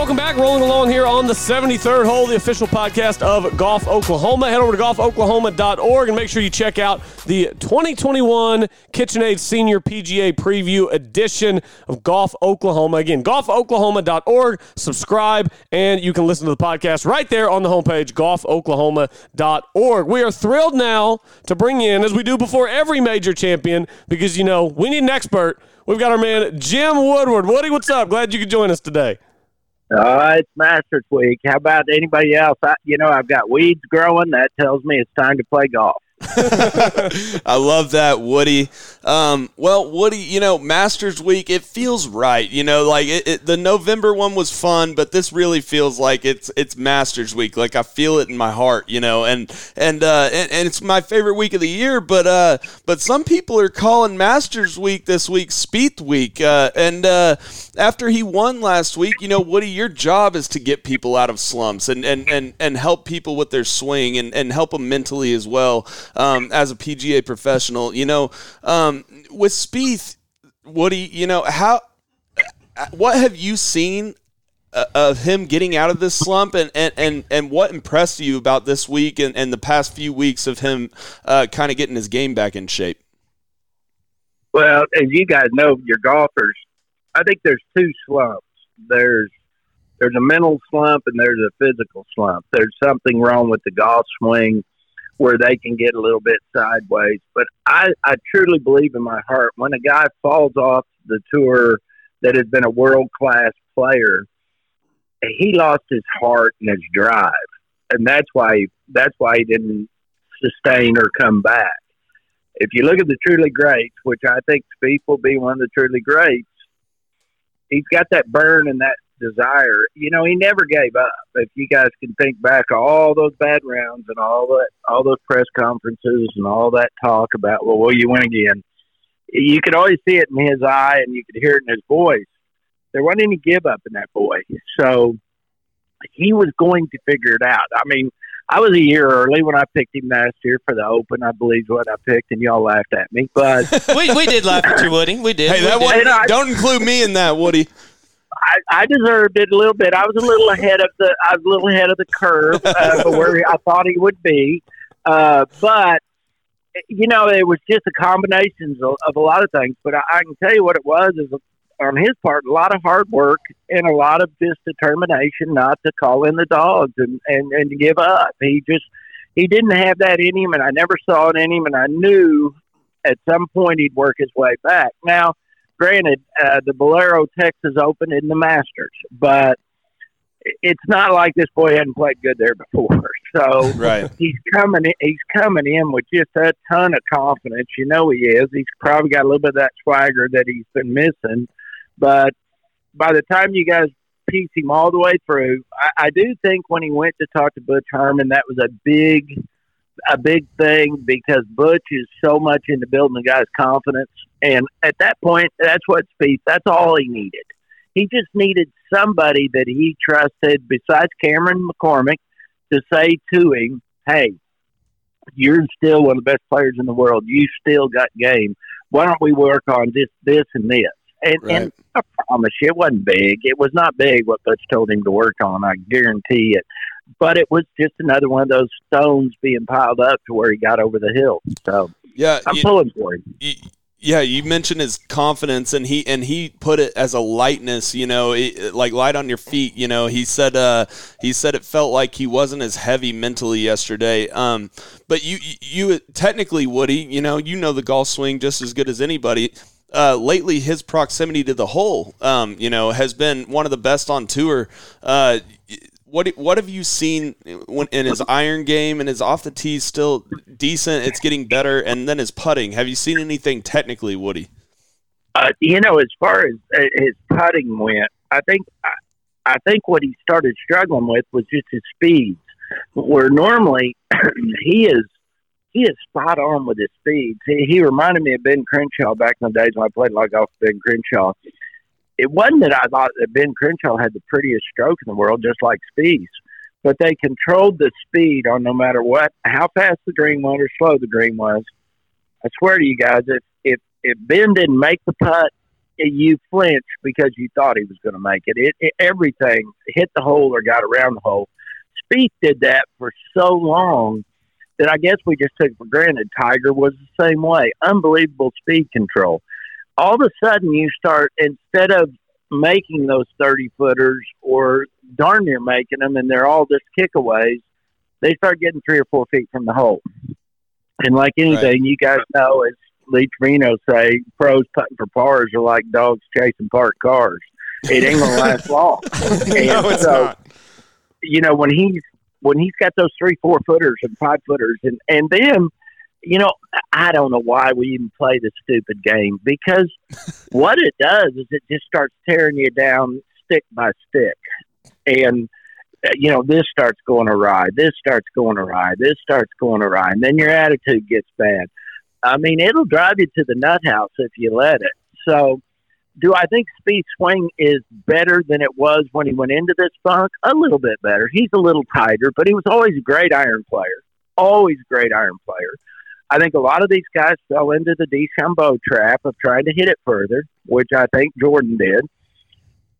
Welcome back. Rolling along here on the 73rd hole, the official podcast of Golf Oklahoma. Head over to golfoklahoma.org and make sure you check out the 2021 KitchenAid Senior PGA Preview edition of Golf Oklahoma. Again, golfoklahoma.org. Subscribe, and you can listen to the podcast right there on the homepage, golfoklahoma.org. We are thrilled now to bring in, as we do before every major champion, because, you know, we need an expert. We've got our man, Jim Woodward. Woody, what's up? Glad you could join us today. Uh, it's Masters Week. How about anybody else? I, you know, I've got weeds growing. That tells me it's time to play golf. [laughs] I love that, Woody. Um, well, Woody, you know, Masters Week, it feels right. You know, like it, it, the November one was fun, but this really feels like it's it's Masters Week. Like I feel it in my heart, you know, and and uh, and, and it's my favorite week of the year. But uh, but some people are calling Masters Week this week Spieth Week. Uh, and uh, after he won last week, you know, Woody, your job is to get people out of slumps and and and, and help people with their swing and and help them mentally as well um, as a PGA professional. You know, um, with Spieth, Woody, you know how what have you seen uh, of him getting out of this slump and, and, and, and what impressed you about this week and, and the past few weeks of him uh, kind of getting his game back in shape? Well, as you guys know, your golfers, I think there's two slumps. There's there's a mental slump and there's a physical slump. There's something wrong with the golf swing where they can get a little bit sideways. But I, I truly believe in my heart when a guy falls off the tour that has been a world class player, he lost his heart and his drive, and that's why that's why he didn't sustain or come back. If you look at the truly greats, which I think Spieth will be one of the truly greats, he's got that burn and that desire. You know, he never gave up. If you guys can think back all those bad rounds and all that, all those press conferences and all that talk about, well, will you win again? You could always see it in his eye and you could hear it in his voice. There wasn't any give up in that boy. So he was going to figure it out. I mean, I was a year early when I picked him last year for the Open. I believe what I picked, and y'all laughed at me. But [laughs] we, we did laugh at you, Woody. We did. Hey, We that did. one, And I- don't include me in that, Woody. I, I deserved it a little bit. I was a little ahead of the I was a little ahead of the curve uh, for where [laughs] I thought he would be, uh, but you know it was just a combination of, of a lot of things. But I, I can tell you what it was is on his part a lot of hard work and a lot of just determination not to call in the dogs and and and to give up. He just he didn't have that in him, and I never saw it in him, and I knew at some point he'd work his way back. Now granted, uh, the Valero Texas Open in the Masters, but it's not like this boy hadn't played good there before. [laughs] So Right. he's coming. In, he's coming in with just a ton of confidence. You know he is. He's probably got a little bit of that swagger that he's been missing. But by the time you guys piece him all the way through, I, I do think when he went to talk to Butch Harmon, that was a big, a big thing because Butch is so much into building the guy's confidence. And at that point, that's what Spieth. That's all he needed. He just needed somebody that he trusted besides Cameron McCormick to say to him, "Hey, you're still one of the best players in the world. You still got game. Why don't we work on this, this, and this?" And, and I promise you, it wasn't big. It was not big what Butch told him to work on. I guarantee it. But it was just another one of those stones being piled up to where he got over the hill. So Yeah, I'm you- pulling for him. Yeah, you mentioned his confidence, and he and he put it as a lightness. You know, it, like light on your feet. You know, he said uh, he said it felt like he wasn't as heavy mentally yesterday. Um, but you you technically Woody, you know, you know the golf swing just as good as anybody. Uh, lately, his proximity to the hole, um, you know, has been one of the best on tour. Uh, what what have you seen when, in his iron game and his off the tee still decent? It's getting better, and then his putting. Have you seen anything technically, Woody? Uh, you know, as far as uh, his putting went, I think I, I think what he started struggling with was just his speeds. Where normally [clears throat] he is he is spot on with his speeds. He, he reminded me of Ben Crenshaw back in the days when I played like with Ben Crenshaw. It wasn't that I thought that Ben Crenshaw had the prettiest stroke in the world, just like Spieth, but they controlled the speed on no matter what, how fast the green was or slow the green was. I swear to you guys, if if if Ben didn't make the putt, you flinched because you thought he was going to make it. It, it. Everything hit the hole or got around the hole. Spieth did that for so long that I guess we just took for granted. Tiger was the same way. Unbelievable speed control. All of a sudden, you start instead of making those thirty footers or darn near making them, and they're all just kickaways. They start getting three or four feet from the hole. And like anything, you guys know, as Lee Trevino say, pros putting for pars are like dogs chasing parked cars. It ain't gonna last [laughs] long. No, it's not. You know when he's when he's got those three, four footers and five footers, and and then you know I don't know why we even play this stupid game because [laughs] what it does is it just starts tearing you down stick by stick, and uh, you know this starts going awry, this starts going awry, this starts going awry, and then your attitude gets bad. I mean, it'll drive you to the nut house if you let it. So, do I think Spieth Swing is better than it was when he went into this funk? A little bit better. He's a little tighter, but he was always a great iron player. Always a great iron player. I think a lot of these guys fell into the DeChambeau trap of trying to hit it further, which I think Jordan did.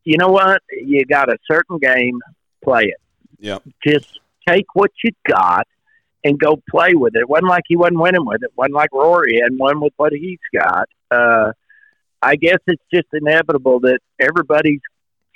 You know what? You got a certain game, play it. Yeah. Just take what you got and go play with it. It wasn't like he wasn't winning with it. It wasn't like Rory and won with what he's got. Uh, I guess it's just inevitable that everybody's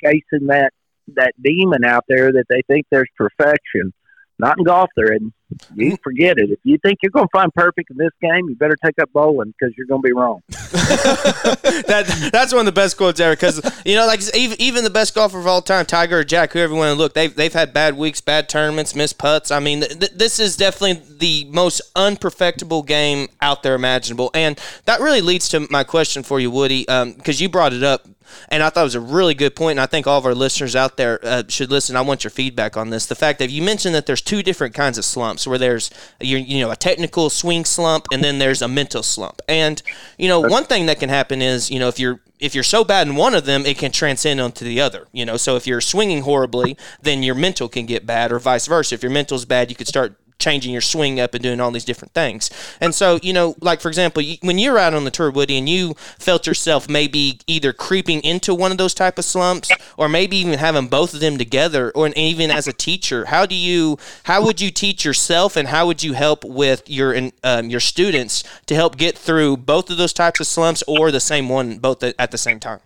chasing that that demon out there that they think there's perfection. Not in golf, there isn't. You forget it. If you think you're going to find perfect in this game, you better take up bowling because you're going to be wrong. [laughs] [laughs] that that's one of the best quotes ever because you know like even, even the best golfer of all time tiger or jack whoever you want to look they've, they've had bad weeks bad tournaments missed putts i mean th- th- this is definitely the most unperfectible game out there imaginable and that really leads to my question for you woody because you brought it up and I thought it was a really good point, and I think all of our listeners out there uh, should listen. I want your feedback on this. The fact that you mentioned that there's two different kinds of slumps, where there's you, you know a technical swing slump, and then there's a mental slump. And you know one thing that can happen is you know if you're if you're so bad in one of them, it can transcend onto the other. You know, so if you're swinging horribly, then your mental can get bad, or vice versa. If your mental's bad, you could start changing your swing up and doing all these different things. And so, you know, like for example, when you're out on the tour, Woody, and you felt yourself maybe either creeping into one of those type of slumps, or maybe even having both of them together, or even as a teacher, how do you, how would you teach yourself, and how would you help with your um, your students to help get through both of those types of slumps, or the same one both at the same time?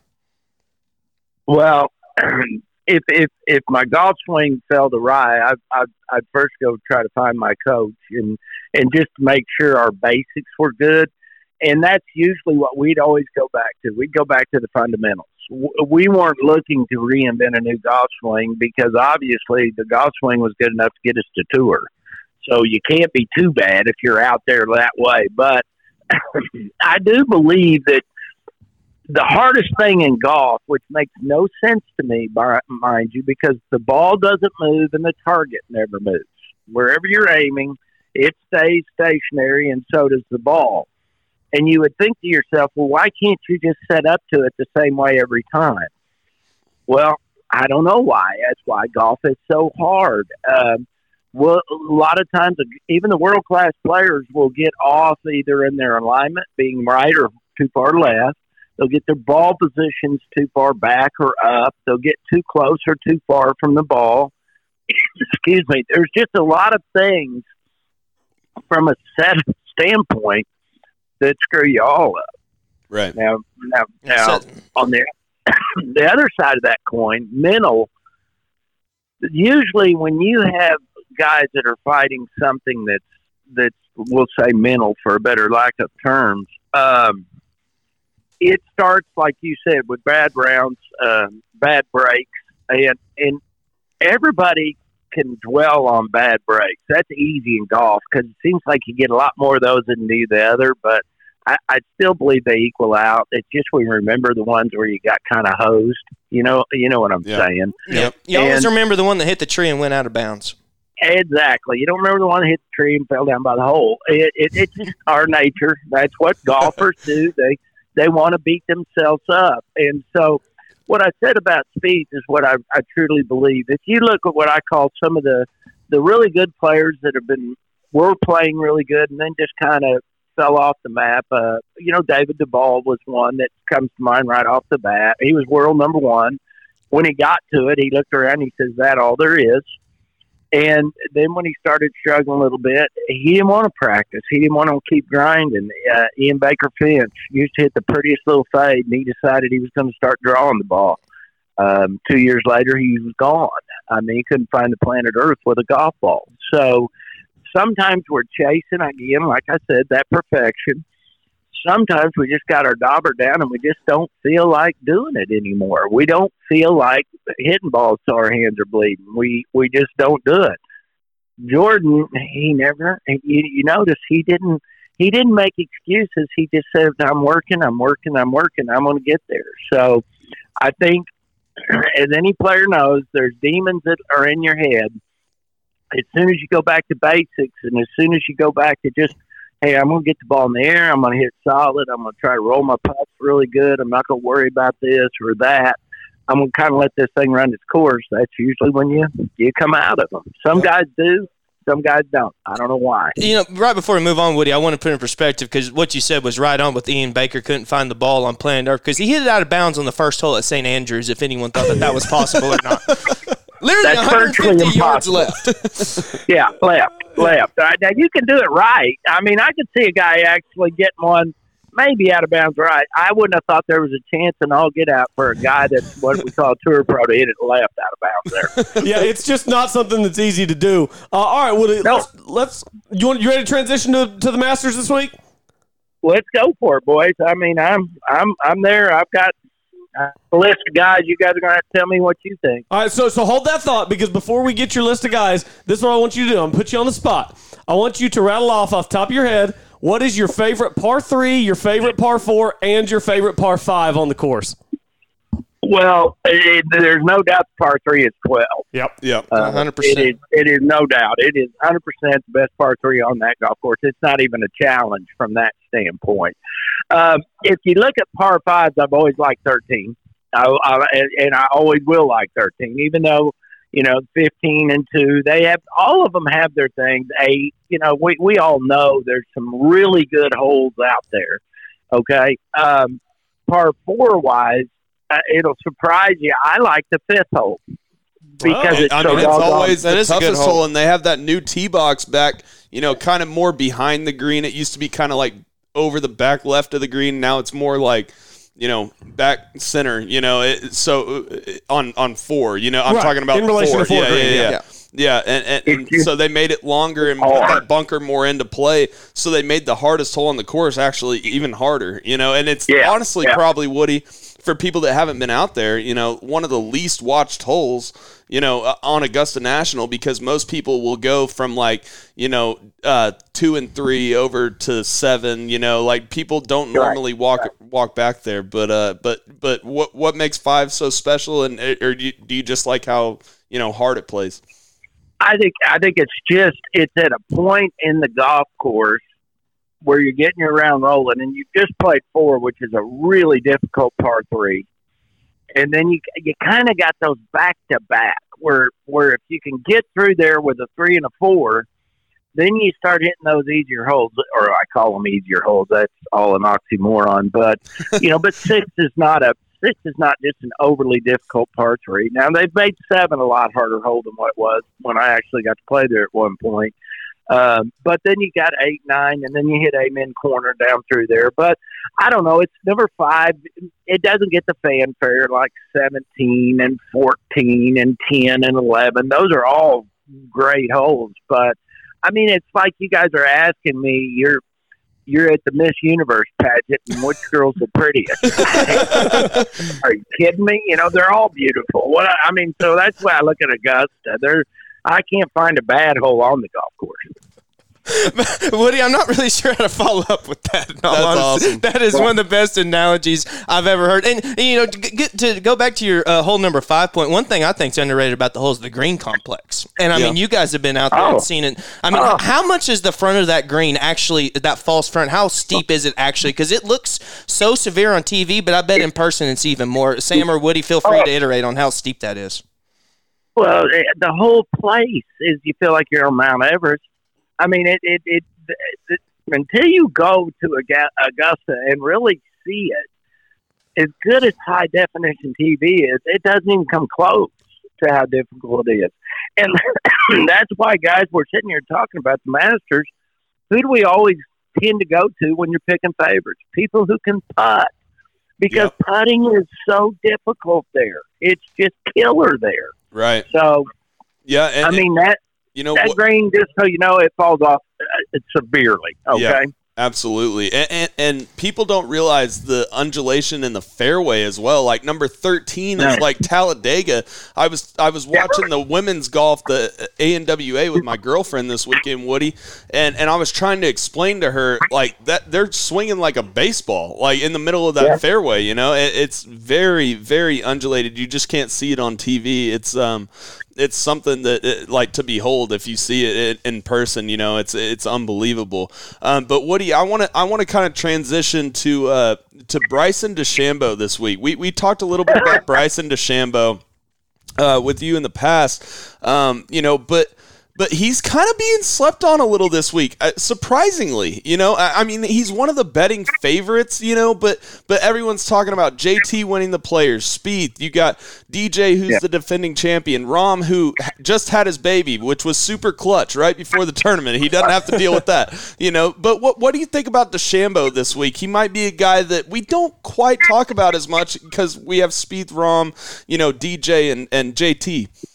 Well, [clears throat] if if if my golf swing fell awry, I I I'd first go try to find my coach and and just make sure our basics were good. And that's usually what we'd always go back to. We'd go back to the fundamentals. We weren't looking to reinvent a new golf swing because obviously the golf swing was good enough to get us to tour. So you can't be too bad if you're out there that way. But [coughs] I do believe that the hardest thing in golf, which makes no sense to me, mind you, because the ball doesn't move and the target never moves. Wherever you're aiming, it stays stationary, and so does the ball. And you would think to yourself, well, why can't you just set up to it the same way every time? Well, I don't know why. That's why golf is so hard. Um, well, a lot of times, even the world class players will get off either in their alignment being right or too far left They'll get their ball positions too far back or up. They'll get too close or too far from the ball. [coughs] Excuse me. There's just a lot of things from a set standpoint that screw you all up. Right. Now, now, now on the [coughs] the other side of that coin, mental. Usually, when you have guys that are fighting something that's that's we'll say mental for a better lack of terms, um, it starts like you said with bad rounds, uh, bad breaks, and and everybody can dwell on bad breaks. That's easy in golf because it seems like you get a lot more of those than do the other. But I, I still believe they equal out. It's just we remember the ones where you got kind of hosed. You know, you know what I'm yep. saying. Yep. You and, always remember the one that hit the tree and went out of bounds. Exactly. You don't remember the one that hit the tree and fell down by the hole. It, it, it's just [laughs] our nature. That's what golfers do. They they want to beat themselves up. And so, what I said about speed is what I, I truly believe. If you look at what I call some of the the really good players that have been were playing really good and then just kind of fell off the map. Uh, you know, David Duval was one that comes to mind right off the bat. He was world number one. When he got to it, he looked around. He says, "That all there is." And then when he started struggling a little bit, he didn't want to practice. He didn't want to keep grinding. Uh, Ian Baker Finch used to hit the prettiest little fade, and he decided he was going to start drawing the ball. Um, two years later, he was gone. I mean, he couldn't find the planet Earth with a golf ball. So sometimes we're chasing, again, like I said, that perfection sometimes we just got our dauber down and we just don't feel like doing it anymore. We don't feel like hitting balls so our hands are bleeding. We we just don't do it. Jordan, he never. You, you notice he didn't. He didn't make excuses. He just said, "I'm working. I'm working. I'm working. I'm going to get there." So, I think, [clears throat] as any player knows, there's demons that are in your head. As soon as you go back to basics, and as soon as you go back to just hey, I'm going to get the ball in the air. I'm going to hit solid. I'm going to try to roll my putts really good. I'm not going to worry about this or that. I'm going to kind of let this thing run its course. That's usually when you you come out of them. Some guys do. Some guys don't. I don't know why. You know, right before we move on, Woody, I want to put in perspective because what you said was right on with Ian Baker couldn't find the ball on planet Earth because he hit it out of bounds on the first hole at St. Andrews. If anyone thought that that was possible or not, [laughs] literally That's 150 yards left. [laughs] [laughs] yeah, left left. Right, now you can do it right. I mean, I could see a guy actually getting one maybe out of bounds right. I wouldn't have thought there was a chance and all get out for a guy that's what we call a tour pro to hit it left out of bounds there. [laughs] yeah, it's just not something that's easy to do. Uh, all right, well, No. let's, let's you want you ready to transition to, to the Masters this week? Let's go for it, boys. I mean, I'm I'm I'm there. I've got list of guys. You guys are gonna have to tell me what you think. All right, so so hold that thought because before we get your list of guys, this is what I want you to do. I'm gonna put you on the spot. I want you to rattle off off top of your head what is your favorite par three, your favorite par four, and your favorite par five on the course. Well, it, there's no doubt the par three is twelve. Yep. Yep. Uh, 100%. It is, it is no doubt. It is 100% the best par three on that golf course. It's not even a challenge from that standpoint. Um, if you look at par fives, I've always liked 13. I, I, and- and I always will like 13, even though, you know, 15 and 2, they have, all of them have their things. Eight, you know, we, we all know there's some really good holes out there. Okay. Um, par four wise, uh, it'll surprise you. I like the fifth hole because it's I so mean, it's doggone always That the is a good toughest hole. hole, and they have that new tee box back. You know, kind of more behind the green. It used to be kind of like over the back left of the green. Now it's more like you know back center. You know, it, so uh, on on four. You know, I'm Right, talking about in relation four. to four yeah, green, yeah, yeah, yeah. yeah. Yeah, and, and, and so they made it longer and put that bunker more into play. So they made the hardest hole on the course actually even harder. You know, and it's Yeah, honestly yeah. probably Woody for people that haven't been out there. You know, one of the least watched holes. You know, uh, on Augusta National because most people will go from like you know uh, two and three over to seven. You know, like people don't Right, normally walk walk back there. But uh, but but what what makes five so special? And or do you, do you just like how you know hard it plays? I think I think it's just it's at a point in the golf course where you're getting your round rolling, and you've just played four, which is a really difficult par three, and then you you kind of got those back to back where where if you can get through there with a three and a four, then you start hitting those easier holes, or I call them easier holes. That's all an oxymoron, but [laughs] you know, but six is not a six is not just an overly difficult par three. Now they've made seven a lot harder hole than what it was when I actually got to play there at one point. Um, but then you got eight, nine, and then you hit amen corner down through there. But I don't know. It's number five. It doesn't get the fanfare like seventeen and fourteen and ten and eleven. Those are all great holes. But I mean, it's like you guys are asking me. You're you're at the Miss Universe pageant, and which girl's the prettiest? [laughs] Are you kidding me? You know, they're all beautiful. What I I mean, so that's why I look at Augusta. They're I can't find a bad hole on the golf course. [laughs] Woody, I'm not really sure how to follow up with that. in That's honesty. awesome. That is one of the best analogies I've ever heard. And, and, you know, to, get, to go back to your uh, hole number five point, one thing I think is underrated about the hole is the green complex. And I Yeah. mean, you guys have been out there Oh. and seen it. I mean, Oh. how much is the front of that green actually? That false front, how steep is it actually? Because it looks so severe on TV, but I bet in person it's even more. Sam or Woody, feel free to iterate on how steep that is. Well, eh, the whole place is you feel like you're on Mount Everest. I mean, it it, it, it until you go to Augusta and really see it, as good as high definition TV is, it doesn't even come close to how difficult it is. And [coughs] that's why, guys, we're sitting here talking about the Masters. Who do we always tend to go to when you're picking favorites? People who can putt. Because putting is so difficult there. It's just killer there. Right. So Yeah. And, I mean that you know that green, just so you know, it falls off uh, severely. Okay, Yeah. Absolutely, and, and and people don't realize the undulation in the fairway as well. Like number thirteen is like Talladega. I was I was watching the women's golf, the ANWA, with my girlfriend this weekend, Woody, and and I was trying to explain to her like that they're swinging like a baseball, like in the middle of that Yeah. fairway. You know, it, it's very very undulated. You just can't see it on TV. It's um it's something that it, like to behold if you see it in, person you know it's it's unbelievable. Um, but Woody I want to I want to kind of transition to uh, to Bryson DeChambeau this week. We we talked a little bit about [laughs] Bryson DeChambeau uh, with you in the past. Um, you know but but he's kind of being slept on a little this week, uh, surprisingly. You know, I, I, mean, he's one of the betting favorites. You know, but but everyone's talking about JT winning the Players, Spieth, You got DJ, who's yeah. the defending champion, Rahm, who just had his baby, which was super clutch right before the tournament. He doesn't have to deal with that. You know, but what what do you think about DeChambeau this week? He might be a guy that we don't quite talk about as much because we have Spieth, Rahm, you know, DJ, and and JT.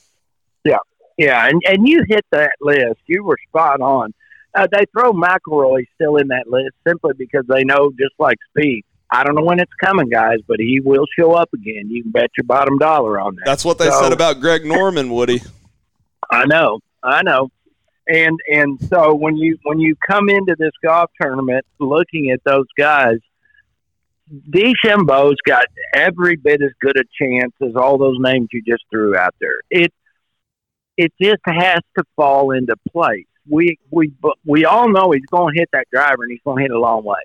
Yeah, and and you hit that list. You were spot on. Uh, they throw McIlroy still in that list simply because they know, just like Spieth, I don't know when it's coming, guys, but he will show up again. You can bet your bottom dollar on that. That's what they so, said about Greg [laughs] Norman, Woody. I know, I know, and and so when you when you come into this golf tournament looking at those guys, DeChambeau's got every bit as good a chance as all those names you just threw out there. It it just has to fall into place. We we we all know he's going to hit that driver and he's going to hit a long way.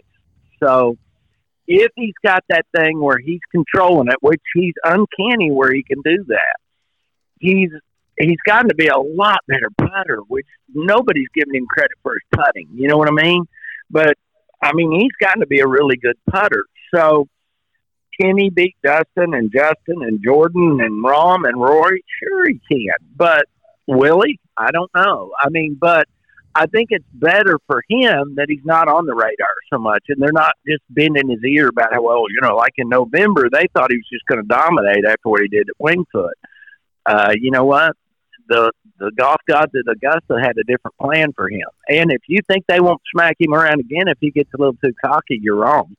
So if he's got that thing where he's controlling it, which he's uncanny where he can do that, he's he's gotten to be a lot better putter, which nobody's giving him credit for his putting. You know what I mean? But I mean, he's gotten to be a really good putter. So can he beat Dustin and Justin and Jordan and Rahm and Rory? Sure he can. But Will he? I don't know. I mean, but I think it's better for him that he's not on the radar so much, and they're not just bending his ear about how well, you know, like in November they thought he was just going to dominate after what he did at Winged Foot. Uh, you know what? The the golf gods at Augusta had a different plan for him, and if you think they won't smack him around again if he gets a little too cocky, you're wrong.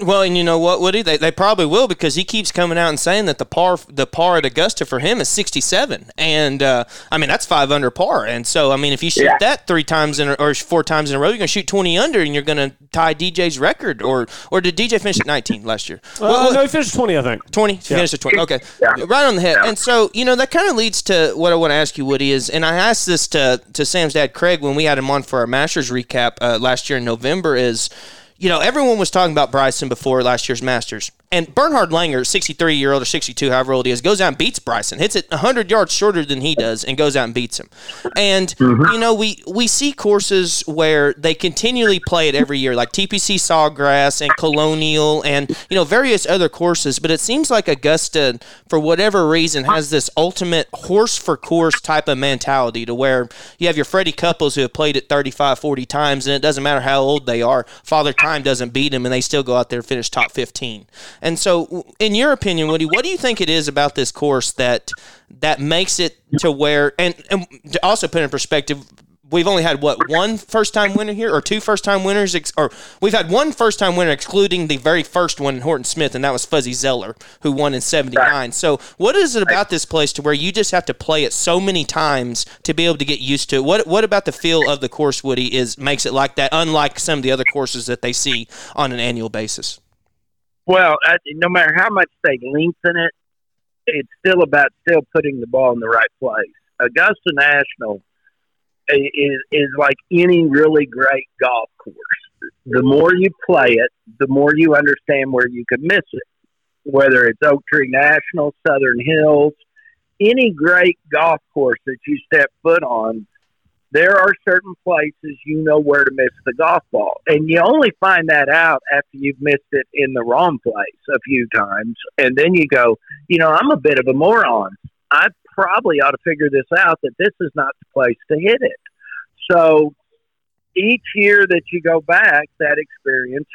Well, and you know what, Woody? They, they probably will because he keeps coming out and saying that the par the par at Augusta for him is sixty seven, and uh, I mean that's five under par. And so I mean, if you shoot yeah. that three times in a, or four times in a row, you're going to shoot twenty under, and you're going to tie DJ's record. Or or did DJ finish at nineteen last year? Uh, well, no, he finished twenty, I think. Twenty. He yeah. finished at twenty. Okay, yeah. right on the head. And so you know that kind of leads to what I want to ask you, Woody. Is and I asked this to to Sam's dad, Craig, when we had him on for our Masters recap uh, last year in November. Is you know, everyone was talking about Bryson before last year's Masters. And Bernhard Langer, 63 year old or 62, however old he is, goes out and beats Bryson, hits it 100 yards shorter than he does, and goes out and beats him. And, mm-hmm. you know, we, we see courses where they continually play it every year, like TPC Sawgrass and Colonial and, you know, various other courses. But it seems like Augusta, for whatever reason, has this ultimate horse for course type of mentality to where you have your Freddie Couples who have played it 35, 40 times, and it doesn't matter how old they are. Father Time doesn't beat them, and they still go out there and finish top 15. And so, in your opinion, Woody, what do you think it is about this course that that makes it to where, and, and to also put in perspective, we've only had what one first time winner here, or two first time winners, ex- or we've had one first time winner, excluding the very first one, Horton Smith, and that was Fuzzy Zoeller, who won in '79. So, what is it about this place to where you just have to play it so many times to be able to get used to it? What What about the feel of the course, Woody, is makes it like that, unlike some of the other courses that they see on an annual basis? Well, uh, no matter how much they lengthen it, it's still about still putting the ball in the right place. Augusta National is is like any really great golf course. The more you play it, the more you understand where you could miss it. Whether it's Oak Tree National, Southern Hills, any great golf course that you step foot on, there are certain places you know where to miss the golf ball. And you only find that out after you've missed it in the wrong place a few times. And then you go, you know, I'm a bit of a moron. I probably ought to figure this out that this is not the place to hit it. So each year that you go back, that experience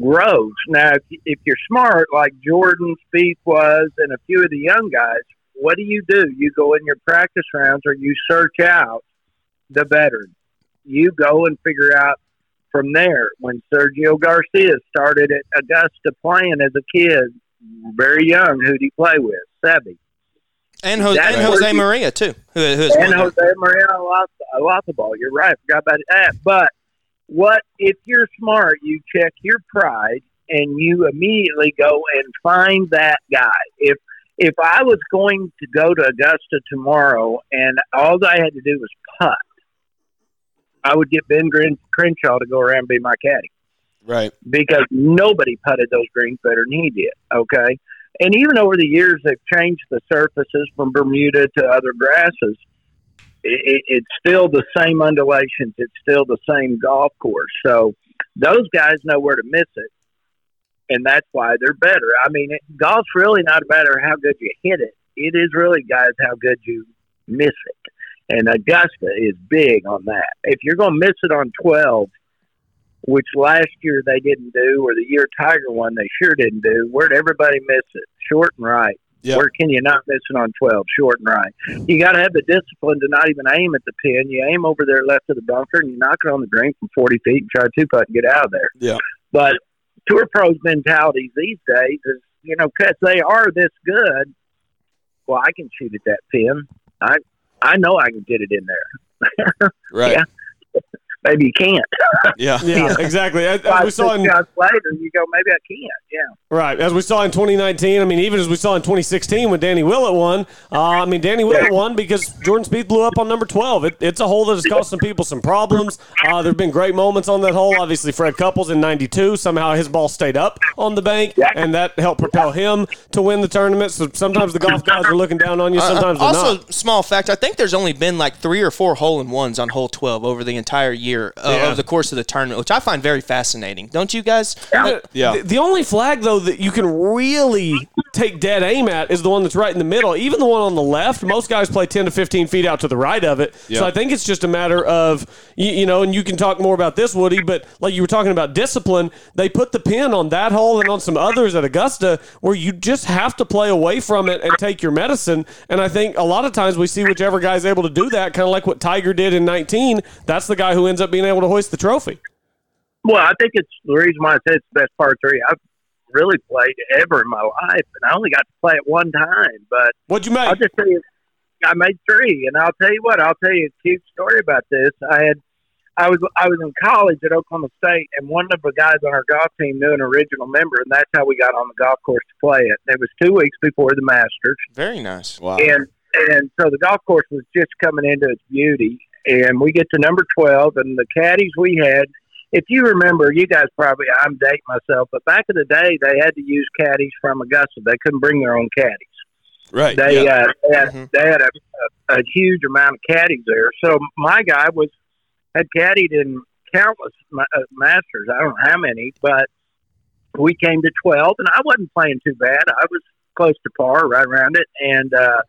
grows. Now, if, you're smart, like Jordan Spieth was and a few of the young guys, what do you do? You go in your practice rounds or you search out the veteran. You go and figure out from there. When Sergio Garcia started at Augusta playing as a kid, very young, who did he play with? Seve. And, Jose, and Jose Maria too. Who, who and Jose Maria I lost the ball. You're right. Forgot about that. But what if you're smart? You check your pride and you immediately go and find that guy. If if I was going to go to Augusta tomorrow and all I had to do was putt, I would get Ben Crenshaw to go around and be my caddy. Right. Because nobody putted those greens better than he did. Okay. And even over the years, they've changed the surfaces from Bermuda to other grasses. it, it's still the same undulations. It's still the same golf course. So those guys know where to miss it, and that's why they're better. I mean, it, golf's really not a matter of how good you hit it. It is really, guys, how good you miss it. And Augusta is big on that. If you're going to miss it on 12, which last year they didn't do, or the year Tiger won, they sure didn't do, where'd everybody miss it? Short and right. Yeah. Where can you not miss it on 12? Short and right. You got to have the discipline to not even aim at the pin. You aim over there left of the bunker and you knock it on the green from 40 feet and try to two putt and get out of there. Yeah. But tour pros' mentalities these days is, you know, because they are this good, well, I can shoot at that pin. I I know I can get it in there. [laughs] Right. Yeah. Maybe you can't. [laughs] Yeah. Yeah, exactly. As, as Five, we saw six in shots later, you go, maybe I can't. Yeah. right, as we saw in 2019. I mean, even as we saw in 2016 when Danny Willett won. Uh, I mean, Danny Willett won because Jordan Spieth blew up on number 12. It, it's a hole that has caused some people some problems. Uh, there've been great moments on that hole. Obviously, Fred Couples in '92. Somehow his ball stayed up on the bank, and that helped propel him to win the tournament. So sometimes the golf guys are looking down on you. Sometimes they're also, not. small fact: I think there's only been like three or four hole in ones on hole twelve over the entire year uh, Yeah. of the course of the tournament, which I find very fascinating. Don't you guys? Uh, Yeah. The, the only flag though that you can really take dead aim at is the one that's right in the middle. Even the one on the left, most guys play ten to fifteen feet out to the right of it. Yeah. So I think it's just a matter of you, you know, and you can talk more about this, Woody. But like you were talking about discipline, they put the pin on that hole and on some others at Augusta where you just have to play away from it and take your medicine. And I think a lot of times we see whichever guy's able to do that, kind of like what Tiger did in nineteen. That's the guy who ends up being able to hoist the trophy. Well, I think it's the reason why I said it's the best par three I've really played ever in my life, and I only got to play it one time. But What'd you make? I'll just tell you, I made three, and I'll tell you what, I'll tell you a cute story about this. I had, I was, I was in college at Oklahoma State, and one of the guys on our golf team knew an original member, and that's how we got on the golf course to play it. It was two weeks before the Masters, very nice. Wow. and and so the golf course was just coming into its beauty, and we get to number twelve, and the caddies we had. If you remember, you guys probably I'm dating myself, but back in the day they had to use caddies from Augusta. They couldn't bring their own caddies. Right. They yeah. uh, they had, Mhm. they had a, a, a huge amount of caddies there. So my guy was had caddied in countless ma- uh, masters. I don't know how many, but we came to twelve, and I wasn't playing too bad. I was close to par, right around it, and uh,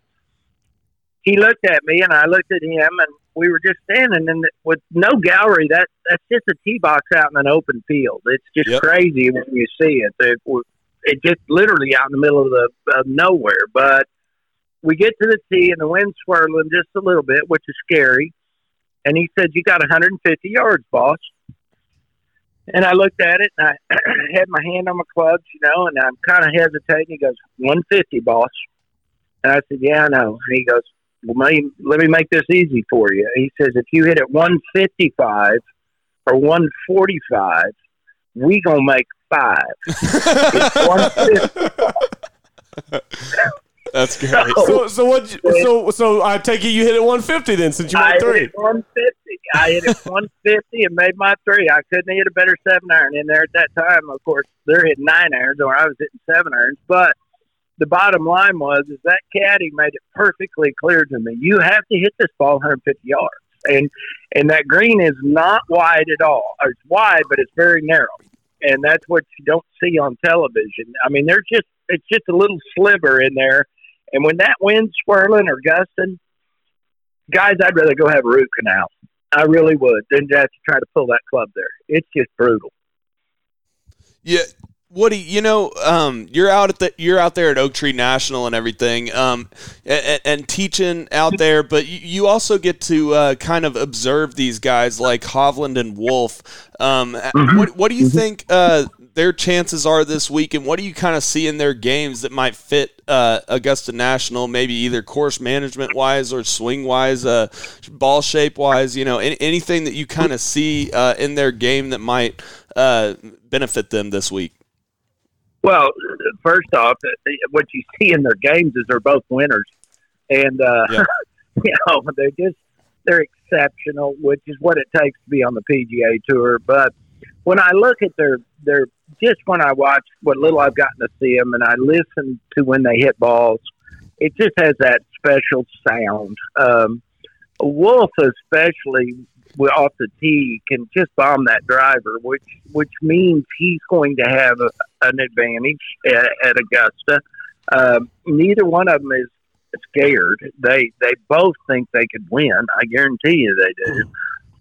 he looked at me, and I looked at him, and we were just standing in the, with no gallery. That that's just a tee box out in an open field. It's just Yep. crazy when you see it. It, it just literally out in the middle of the of nowhere, but we get to the tee and the wind's swirling just a little bit, which is scary. And he said, "You got 150 yards, boss." And I looked at it and I [clears throat] had my hand on my clubs, you know, and I'm kind of hesitating. He goes, 150, boss. And I said, Yeah, I know. And he goes, Well, let me, let me make this easy for you. He says, If you hit it 155 or 145, we going to make five. [laughs] It's That's great. So, so what? So, so I take it you hit it 150 then, since you I made three. hit 150. I hit it 150 and made my three. I couldn't hit a better seven iron in there at that time. Of course, they're hitting nine irons, or I was hitting seven irons. But the bottom line was, is that caddy made it perfectly clear to me. You have to hit this ball 150 yards, and and that green is not wide at all. It's wide, but it's very narrow, and that's what you don't see on television. I mean, there's just it's just a little sliver in there, and when that wind's swirling or gusting, guys, I'd rather go have a root canal. I really would than to have to try to pull that club there. It's just brutal. Yeah, Woody, you know, um, you're out at the you're out there at Oak Tree National and everything, um, and, and teaching out there, but you, also get to uh, kind of observe these guys like Hovland and Wolff. Um, what, what do you think uh, their chances are this week, and what do you kind of see in their games that might fit uh, Augusta National, maybe either course management wise or swing wise, uh, ball shape wise? You know, any, anything that you kind of see uh, in their game that might uh, benefit them this week. Well, first off, what you see in their games is they're both winners, and uh, Yeah. [laughs] you know they're just they're exceptional, which is what it takes to be on the PGA Tour. But when I look at their their just when I watch what little I've gotten to see them, and I listen to when they hit balls, it just has that special sound. Um, Wolff, especially off the tee, can just bomb that driver, which which means he's going to have a, an advantage at, at Augusta. Um, neither one of them is scared. They they both think they could win. I guarantee you they do.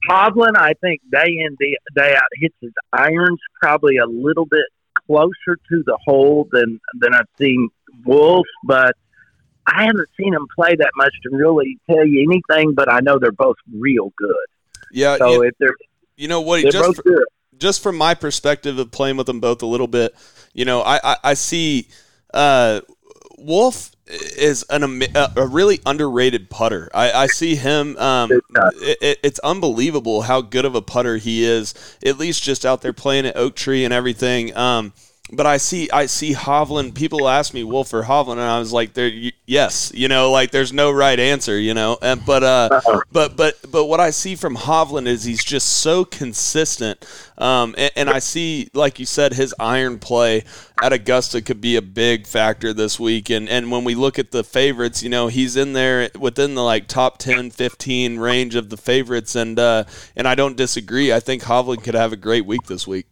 Hovland, I think day in day, day out hits his irons probably a little bit closer to the hole than than I've seen Wolff, but I haven't seen him play that much to really tell you anything. But I know they're both real good. Yeah, So you, if they're you know what? Just for- just from my perspective of playing with them both a little bit, you know, I I, I see uh, Wolff is an a, a really underrated putter. I, I see him. Um, it- it's unbelievable how good of a putter he is. At least just out there playing at Oak Tree and everything. Um, but I see I see Hovland. People ask me Wolff or Hovland, and I was like, "There, yes, you know, like there's no right answer, you know." And but uh, but but but what I see from Hovland is he's just so consistent, um, and, and I see, like you said, his iron play at Augusta could be a big factor this week. And and when we look at the favorites, you know, he's in there within the like top 10, 15 range of the favorites, and uh, and I don't disagree. I think Hovland could have a great week this week.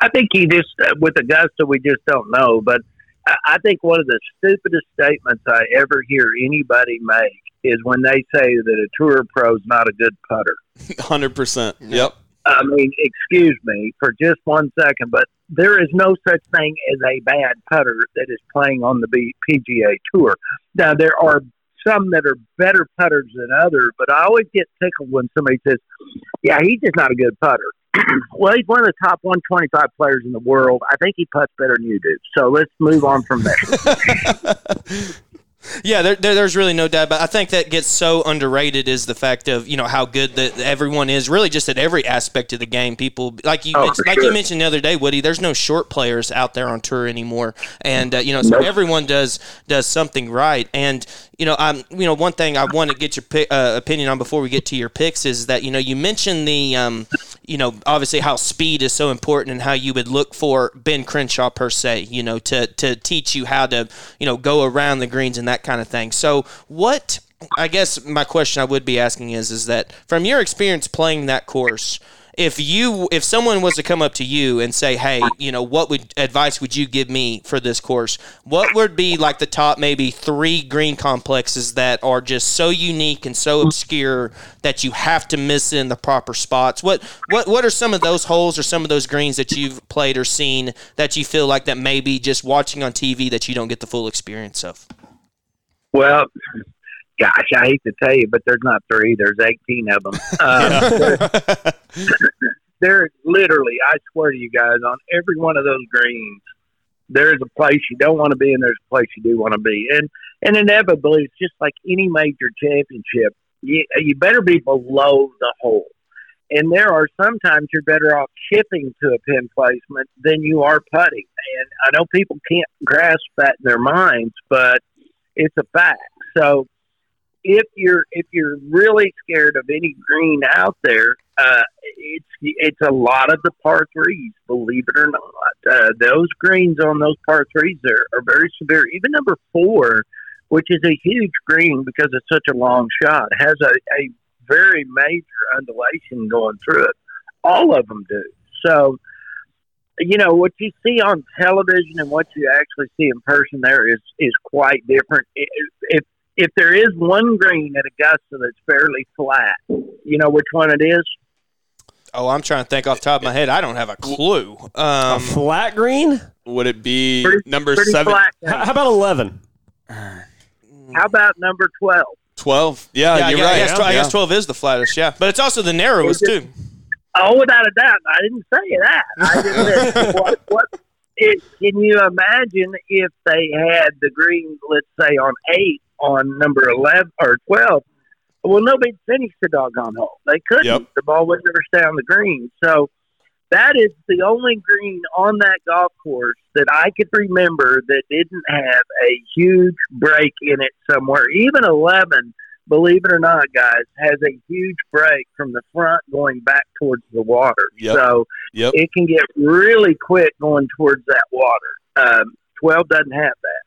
I think he just uh, with Augusta, we just don't know. But I I think one of the stupidest statements I ever hear anybody make is when they say that a tour pro is not a good putter. [laughs] Hundred percent. Yep. I mean, excuse me for just one second, but there is no such thing as a bad putter that is playing on the B- PGA Tour. Now, there are some that are better putters than others, but I always get tickled when somebody says, "Yeah, he's just not a good putter." [clears throat] well, he's one of the top 125 players in the world. I think he puts better than you do. So let's move on from there. [laughs] Yeah, there, there, there's really no doubt. But I think that gets so underrated is the fact of you know how good that everyone is. Really, just at every aspect of the game. People like you, Oh, like you mentioned the other day, Woody. There's no short players out there on tour anymore, and uh, you know so Nope. everyone does does something right. And you know, I'm you know one thing I want to get your pi- uh, opinion on before we get to your picks is that you know you mentioned the um, you know obviously how speed is so important and how you would look for Ben Crenshaw per se. You know to to teach you how to you know go around the greens and that kind of thing. So what I guess my question I would be asking is is that from your experience playing that course, if you if someone was to come up to you and say, "Hey, you know, what would advice would you give me for this course?" What would be like the top maybe 3 green complexes that are just so unique and so obscure that you have to miss in the proper spots? What what what are some of those holes or some of those greens that you've played or seen that you feel like that maybe just watching on TV that you don't get the full experience of? Well, gosh, I hate to tell you, but there's not three. There's 18 of them. [laughs] Um, [laughs] there literally, I swear to you guys, on every one of those greens, there's a place you don't want to be and there's a place you do want to be. And and inevitably, it's just like any major championship. You, you better be below the hole. And there are sometimes you're better off chipping to a pin placement than you are putting. And I know people can't grasp that in their minds, but it's a fact. So if you're if you're really scared of any green out there, uh, it's it's a lot of the par threes. Believe it or not, uh, those greens on those par threes are, are very severe. Even number four, which is a huge green because it's such a long shot, has a, a very major undulation going through it. All of them do. So you know what you see on television and what you actually see in person there is is quite different. If if, if there is one green at Augusta that's fairly flat, you know which one it is. Oh, I'm trying to think off the top of my head. I don't have a clue. Um, a Flat green? Would it be Pretty- number pretty seven? flat. How how about 11? How about number twelve? 12? Yeah, yeah, you're yeah, right. I guess, tw- I guess 12 is the flattest, yeah. But it's also the narrowest, it- too. Oh, without a doubt. I didn't say that. I just said [laughs] what what. It, can you imagine if they had the green, let's say on eight, on number eleven or twelve? Well, nobody'd finish the doggone hole. They couldn't. Yep. The ball would never stay on the green. So that is the only green on that golf course that I could remember that didn't have a huge break in it somewhere. Even eleven, believe it or not, guys, has a huge break from the front going back towards the water. Yep. So Yep. it can get really quick going towards that water. Um, Twelve doesn't have that.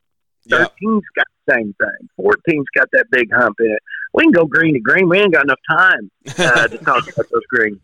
13's got the same thing. 14's got that big hump in it. We can go green to green. We ain't got enough time uh, to talk about those greens.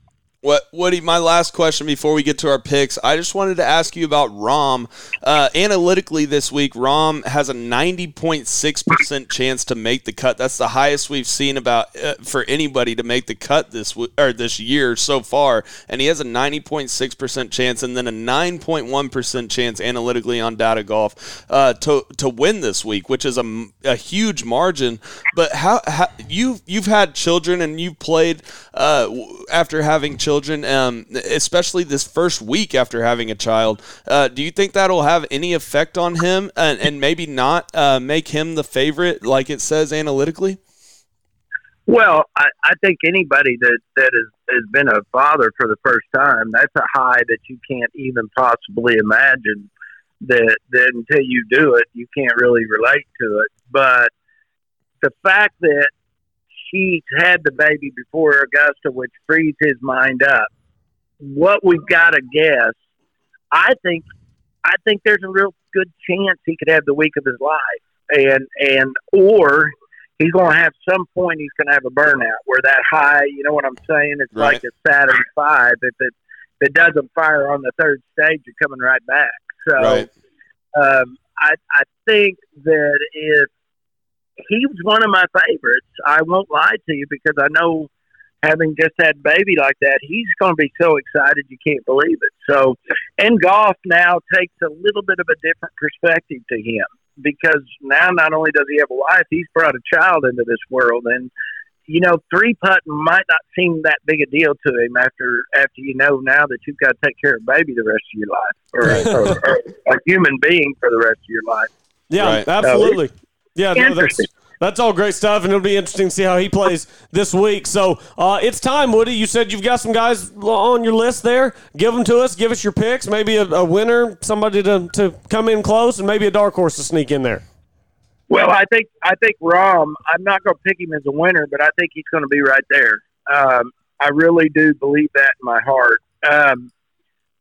What Woody? My last question before we get to our picks, I just wanted to ask you about Rahm. Uh, analytically, this week, Rahm has a ninety point six percent chance to make the cut. That's the highest we've seen about uh, for anybody to make the cut this or this year so far, and he has a ninety point six percent chance, and then a nine point one percent chance analytically on Data Golf uh, to to win this week, which is a, a huge margin. But how, how you you've had children and you've played uh, after having children, um, especially this first week after having a child. Uh, do you think that'll have any effect on him and, and maybe not uh, make him the favorite like it says analytically? Well, I, I think anybody that that has, has been a father for the first time, that's a high that you can't even possibly imagine. That that until you do it, you can't really relate to it. But the fact that she's had the baby before Augusta, which frees his mind up. What we've got to guess, I think, I think there's a real good chance he could have the week of his life, and and or he's going to have some point he's going to have a burnout where that high, you know what I'm saying? It's Right. like a Saturn Five. If it if it doesn't fire on the third stage, you're coming right back. So Right. um, I I think that if he was one of my favorites, I won't lie to you because I know having just had a baby like that, he's going to be so excited you can't believe it. So, and golf now takes a little bit of a different perspective to him because now not only does he have a wife, he's brought a child into this world, and you know, three putting might not seem that big a deal to him after after you know now that you've got to take care of baby the rest of your life, or, [laughs] or, or a human being for the rest of your life. Yeah, Right. absolutely. Yeah, no, that's that's all great stuff, and it'll be interesting to see how he plays this week. So uh, it's time, Woody. You said you've got some guys on your list there. Give them to us. Give us your picks. Maybe a, a winner, somebody to, to come in close, and maybe a dark horse to sneak in there. Well, I think I think Rahm. I'm not going to pick him as a winner, but I think he's going to be right there. Um, I really do believe that in my heart. Um,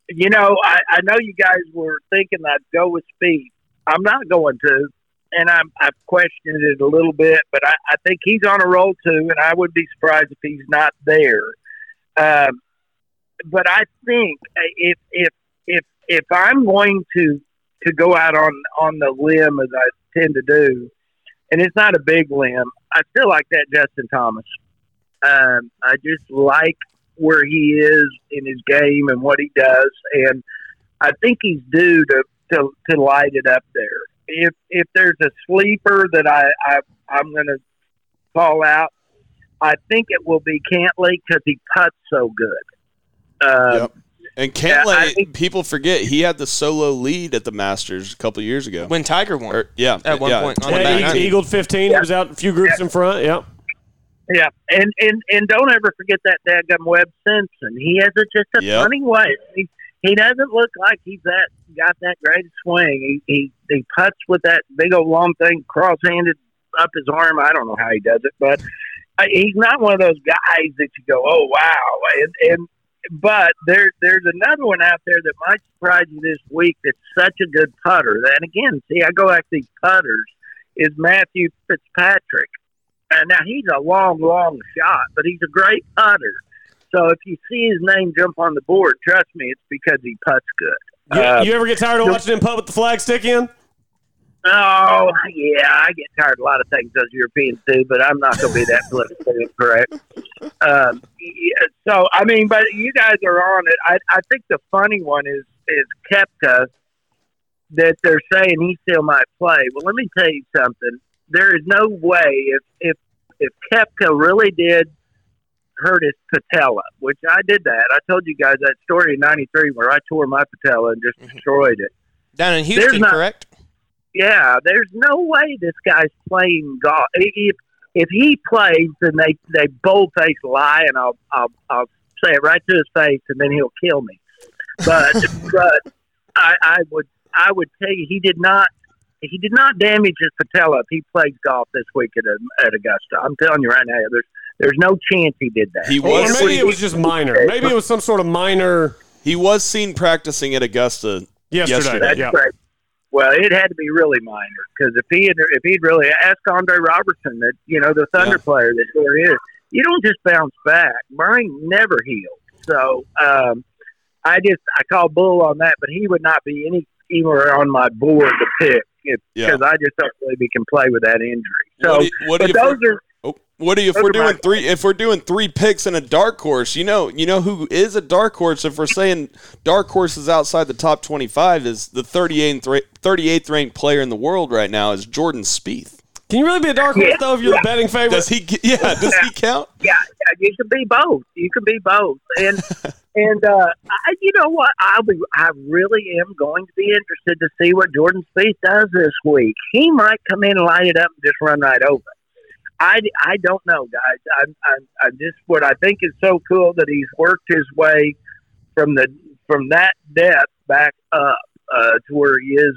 you know, I, I know you guys were thinking I'd go with Spieth. I'm not going to, and I'm, I've questioned it a little bit, but I, I think he's on a roll too, and I would be surprised if he's not there. Um, but I think if if if if I'm going to to go out on on the limb as I tend to do, and it's not a big limb. I still like that Justin Thomas. Um, I just like where he is in his game and what he does, and I think he's due to to, to light it up there. If if there's a sleeper that I, I I'm going to call out, I think it will be Cantlay because he puts so good. Um, Yep. And Yeah, I think- people forget he had the solo lead at the Masters a couple years ago. When Tiger won. Or- yeah, At one yeah, point on the Yeah, he, eagled 15. He was out a few groups in front. Yeah. Yeah, and and and don't ever forget that dadgum Webb Simpson. He has a, just a Yep. funny way. He, he doesn't look like he's that got that great swing. He he he puts with that big old long thing cross-handed up his arm. I don't know how he does it, but uh, he's not one of those guys that you go, oh wow. And, and but there there's another one out there that might surprise you this week. That's such a good putter. And again, see, I go after these putters. Is Matthew Fitzpatrick. And now he's a long, long shot, but he's a great putter. So if you see his name jump on the board, trust me, it's because he puts good. You, Uh, you ever get tired of watching him putt with the flag stick in? oh, yeah, I get tired of a lot of things those Europeans do, but I'm not going to be that [laughs] politically incorrect. Um, yeah, so, I mean, but you guys are on it. I, I think the funny one is is Koepka that they're saying he still might play. Well, let me tell you something. There is no way if if if Koepka really did hurt his patella, which I did that. I told you guys that story in '93 where I tore my patella and just mm-hmm. destroyed it. Down in Houston, not- correct? Yeah, there's no way this guy's playing golf. If if he plays, then they they bold face lie, and I'll I'll I'll say it right to his face, and then he'll kill me. But [laughs] but I, I would I would tell you he did not he did not damage his patella if he plays golf this week at at Augusta. I'm telling you right now, there's there's no chance he did that. He was. Or was maybe it was just minor. Maybe it was some sort of minor he was seen practicing at Augusta yesterday. Yesterday. That's Yeah. correct. Well, it had to be really minor because if he had, if he'd really asked Andre Roberson, that you know the Thunder Yeah. player that there is, you don't just bounce back. Brian never healed, so um, I just I call bull on that. But he would not be any anywhere on my board to pick Yeah. because I just don't believe he can play with that injury. So, What do you- what do but you- those are What if we're doing three if we're doing three picks in a dark horse? You know, you know who is a dark horse. If we're saying dark horses outside the top twenty five is the 38th, 38th ranked player in the world right now is Jordan Spieth. Can you really be a dark horse Yeah. though if you're the betting favorite? Does he? Yeah, does he count? yeah, yeah, you can be both. You can be both, and [laughs] and uh, I, you know what? I'll be. I really am going to be interested to see what Jordan Spieth does this week. He might come in and light it up and just run right over. I, I don't know, guys. I, I, I just what I think is so cool that he's worked his way from the from that depth back up uh, to where he is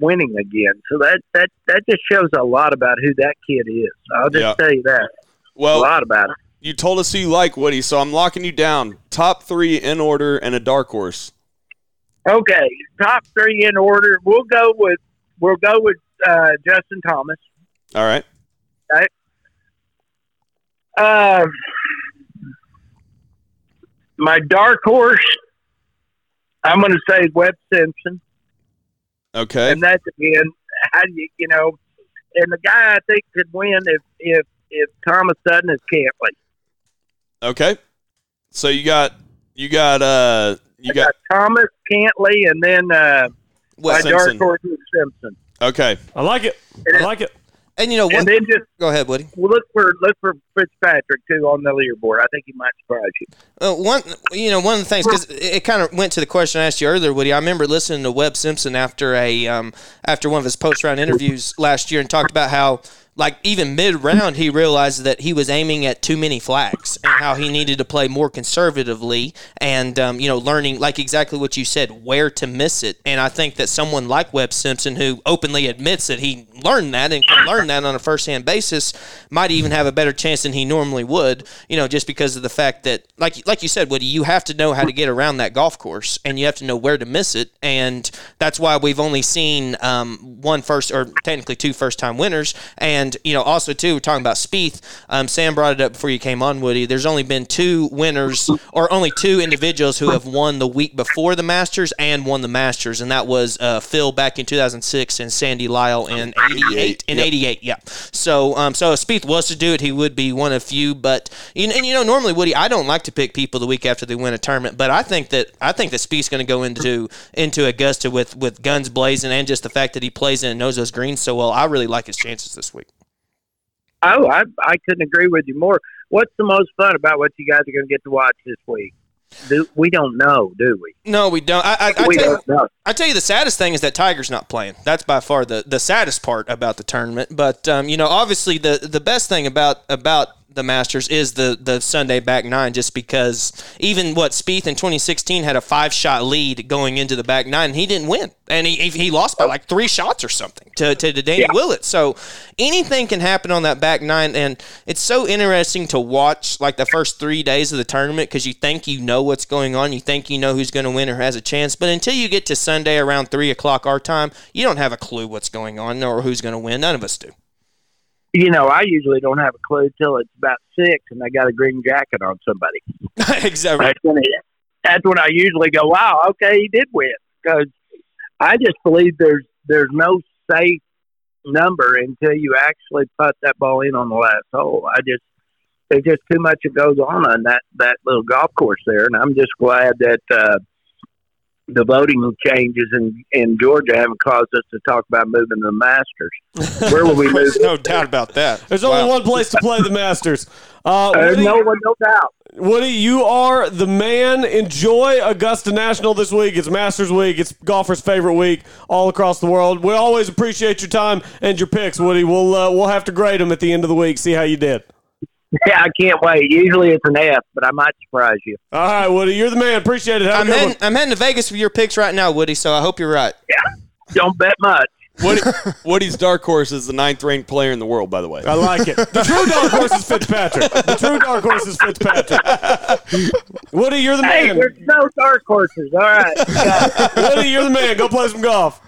winning again. So that that that just shows a lot about who that kid is. I'll just Yeah. tell you that Well, a lot about it. you told us who you like, Woody. So I'm locking you down. Top three in order and a dark horse. Okay, top three in order. We'll go with we'll go with uh, Justin Thomas. All right. Um, my dark horse. I'm going to say Webb Simpson, Okay. and that's again, how do you you know, and the guy I think could win if if if Thomas Sutton is Cantlay. Okay. So you got you got uh you I got got Thomas Cantlay, and then uh, Well, my dark horse is Simpson, okay. I like it. I like it. And you know what? and then just Go ahead, Woody. we'll look for look for Fitzpatrick too on the leaderboard. I think he might surprise you. Uh, one, you know, one of the things because it, kind of went to the question I asked you earlier, Woody. I remember listening to Webb Simpson after a um, after one of his post round interviews last year and talked about how. Like even mid round, he realized that he was aiming at too many flags and how he needed to play more conservatively and um, you know learning like exactly what you said where to miss it. And I think that someone like Webb Simpson, who openly admits that he learned that and can learn that on a first hand basis, might even have a better chance than he normally would. You know, just because of the fact that like like you said, Woody, you have to know how to get around that golf course and you have to know where to miss it, and that's why we've only seen um, one first or technically two first time winners. And you know, also too, we're talking about Spieth. Um, Sam brought it up before you came on, Woody. There's only been two winners or only two individuals who have won the week before the Masters and won the Masters, and that was uh, Phil back in 2006 and Sandy Lyle in 88. In 88, yeah. So, um, so if Spieth was to do it, he would be one of few. But you know, and you know, normally Woody, I don't like to pick people the week after they win a tournament, but I think that I think that Spieth's going to go into into Augusta with with guns blazing, and just the fact that he plays in and knows those greens so well. I really like his chances this week. Oh, I I couldn't agree with you more. What's the most fun about what you guys are going to get to watch this week? Do, we don't know, do we? No, we don't. I, I, I, we tell you, don't know. I tell you, the saddest thing is that Tiger's not playing. That's by far the, the saddest part about the tournament. But um, you know, obviously, the the best thing about about the Masters is the the Sunday back nine, just because even what Spieth in 2016 had a five shot lead going into the back nine, he didn't win, and he he lost by like three shots or something to to, to Danny Yeah. Willett. So anything can happen on that back nine, and it's so interesting to watch like the first three days of the tournament because you think you know what's going on, you think you know who's going to win or has a chance, but until you get to Sunday around three o'clock our time, you don't have a clue what's going on or who's going to win. None of us do. You know, I usually don't have a clue till it's about six, and I got a green jacket on somebody. [laughs] exactly. That's when, it, that's when I usually go, "Wow, okay, he did win." Because I just believe there's there's no safe number until you actually put that ball in on the last hole. I just there's just too much that goes on on that that little golf course there, and I'm just glad that uh, the voting changes in in Georgia haven't caused us to talk about moving the Masters. [laughs] Where will we move? There's no doubt about that. There's only one place to play the Masters. Uh, There's Woody, no one, no doubt. Woody, you are the man. Enjoy Augusta National this week. It's Masters week. It's golfers' favorite week all across the world. We always appreciate your time and your picks, Woody. We'll uh, we'll have to grade them at the end of the week. See how you did. [laughs] Yeah, I can't wait. Usually it's an F, but I might surprise you. All right, Woody, you're the man. Appreciate it. I'm heading. I'm heading to Vegas for your picks right now, Woody. So I hope you're right. Don't bet much. Woody, [laughs] Woody's dark horse is the ninth ranked player in the world, by the way. I like it. The true dark horse is Fitzpatrick. The true dark horse is Fitzpatrick. Woody, you're the man. Hey, man. there's no dark horses. All right. [laughs] Woody, you're the man. Go play some golf.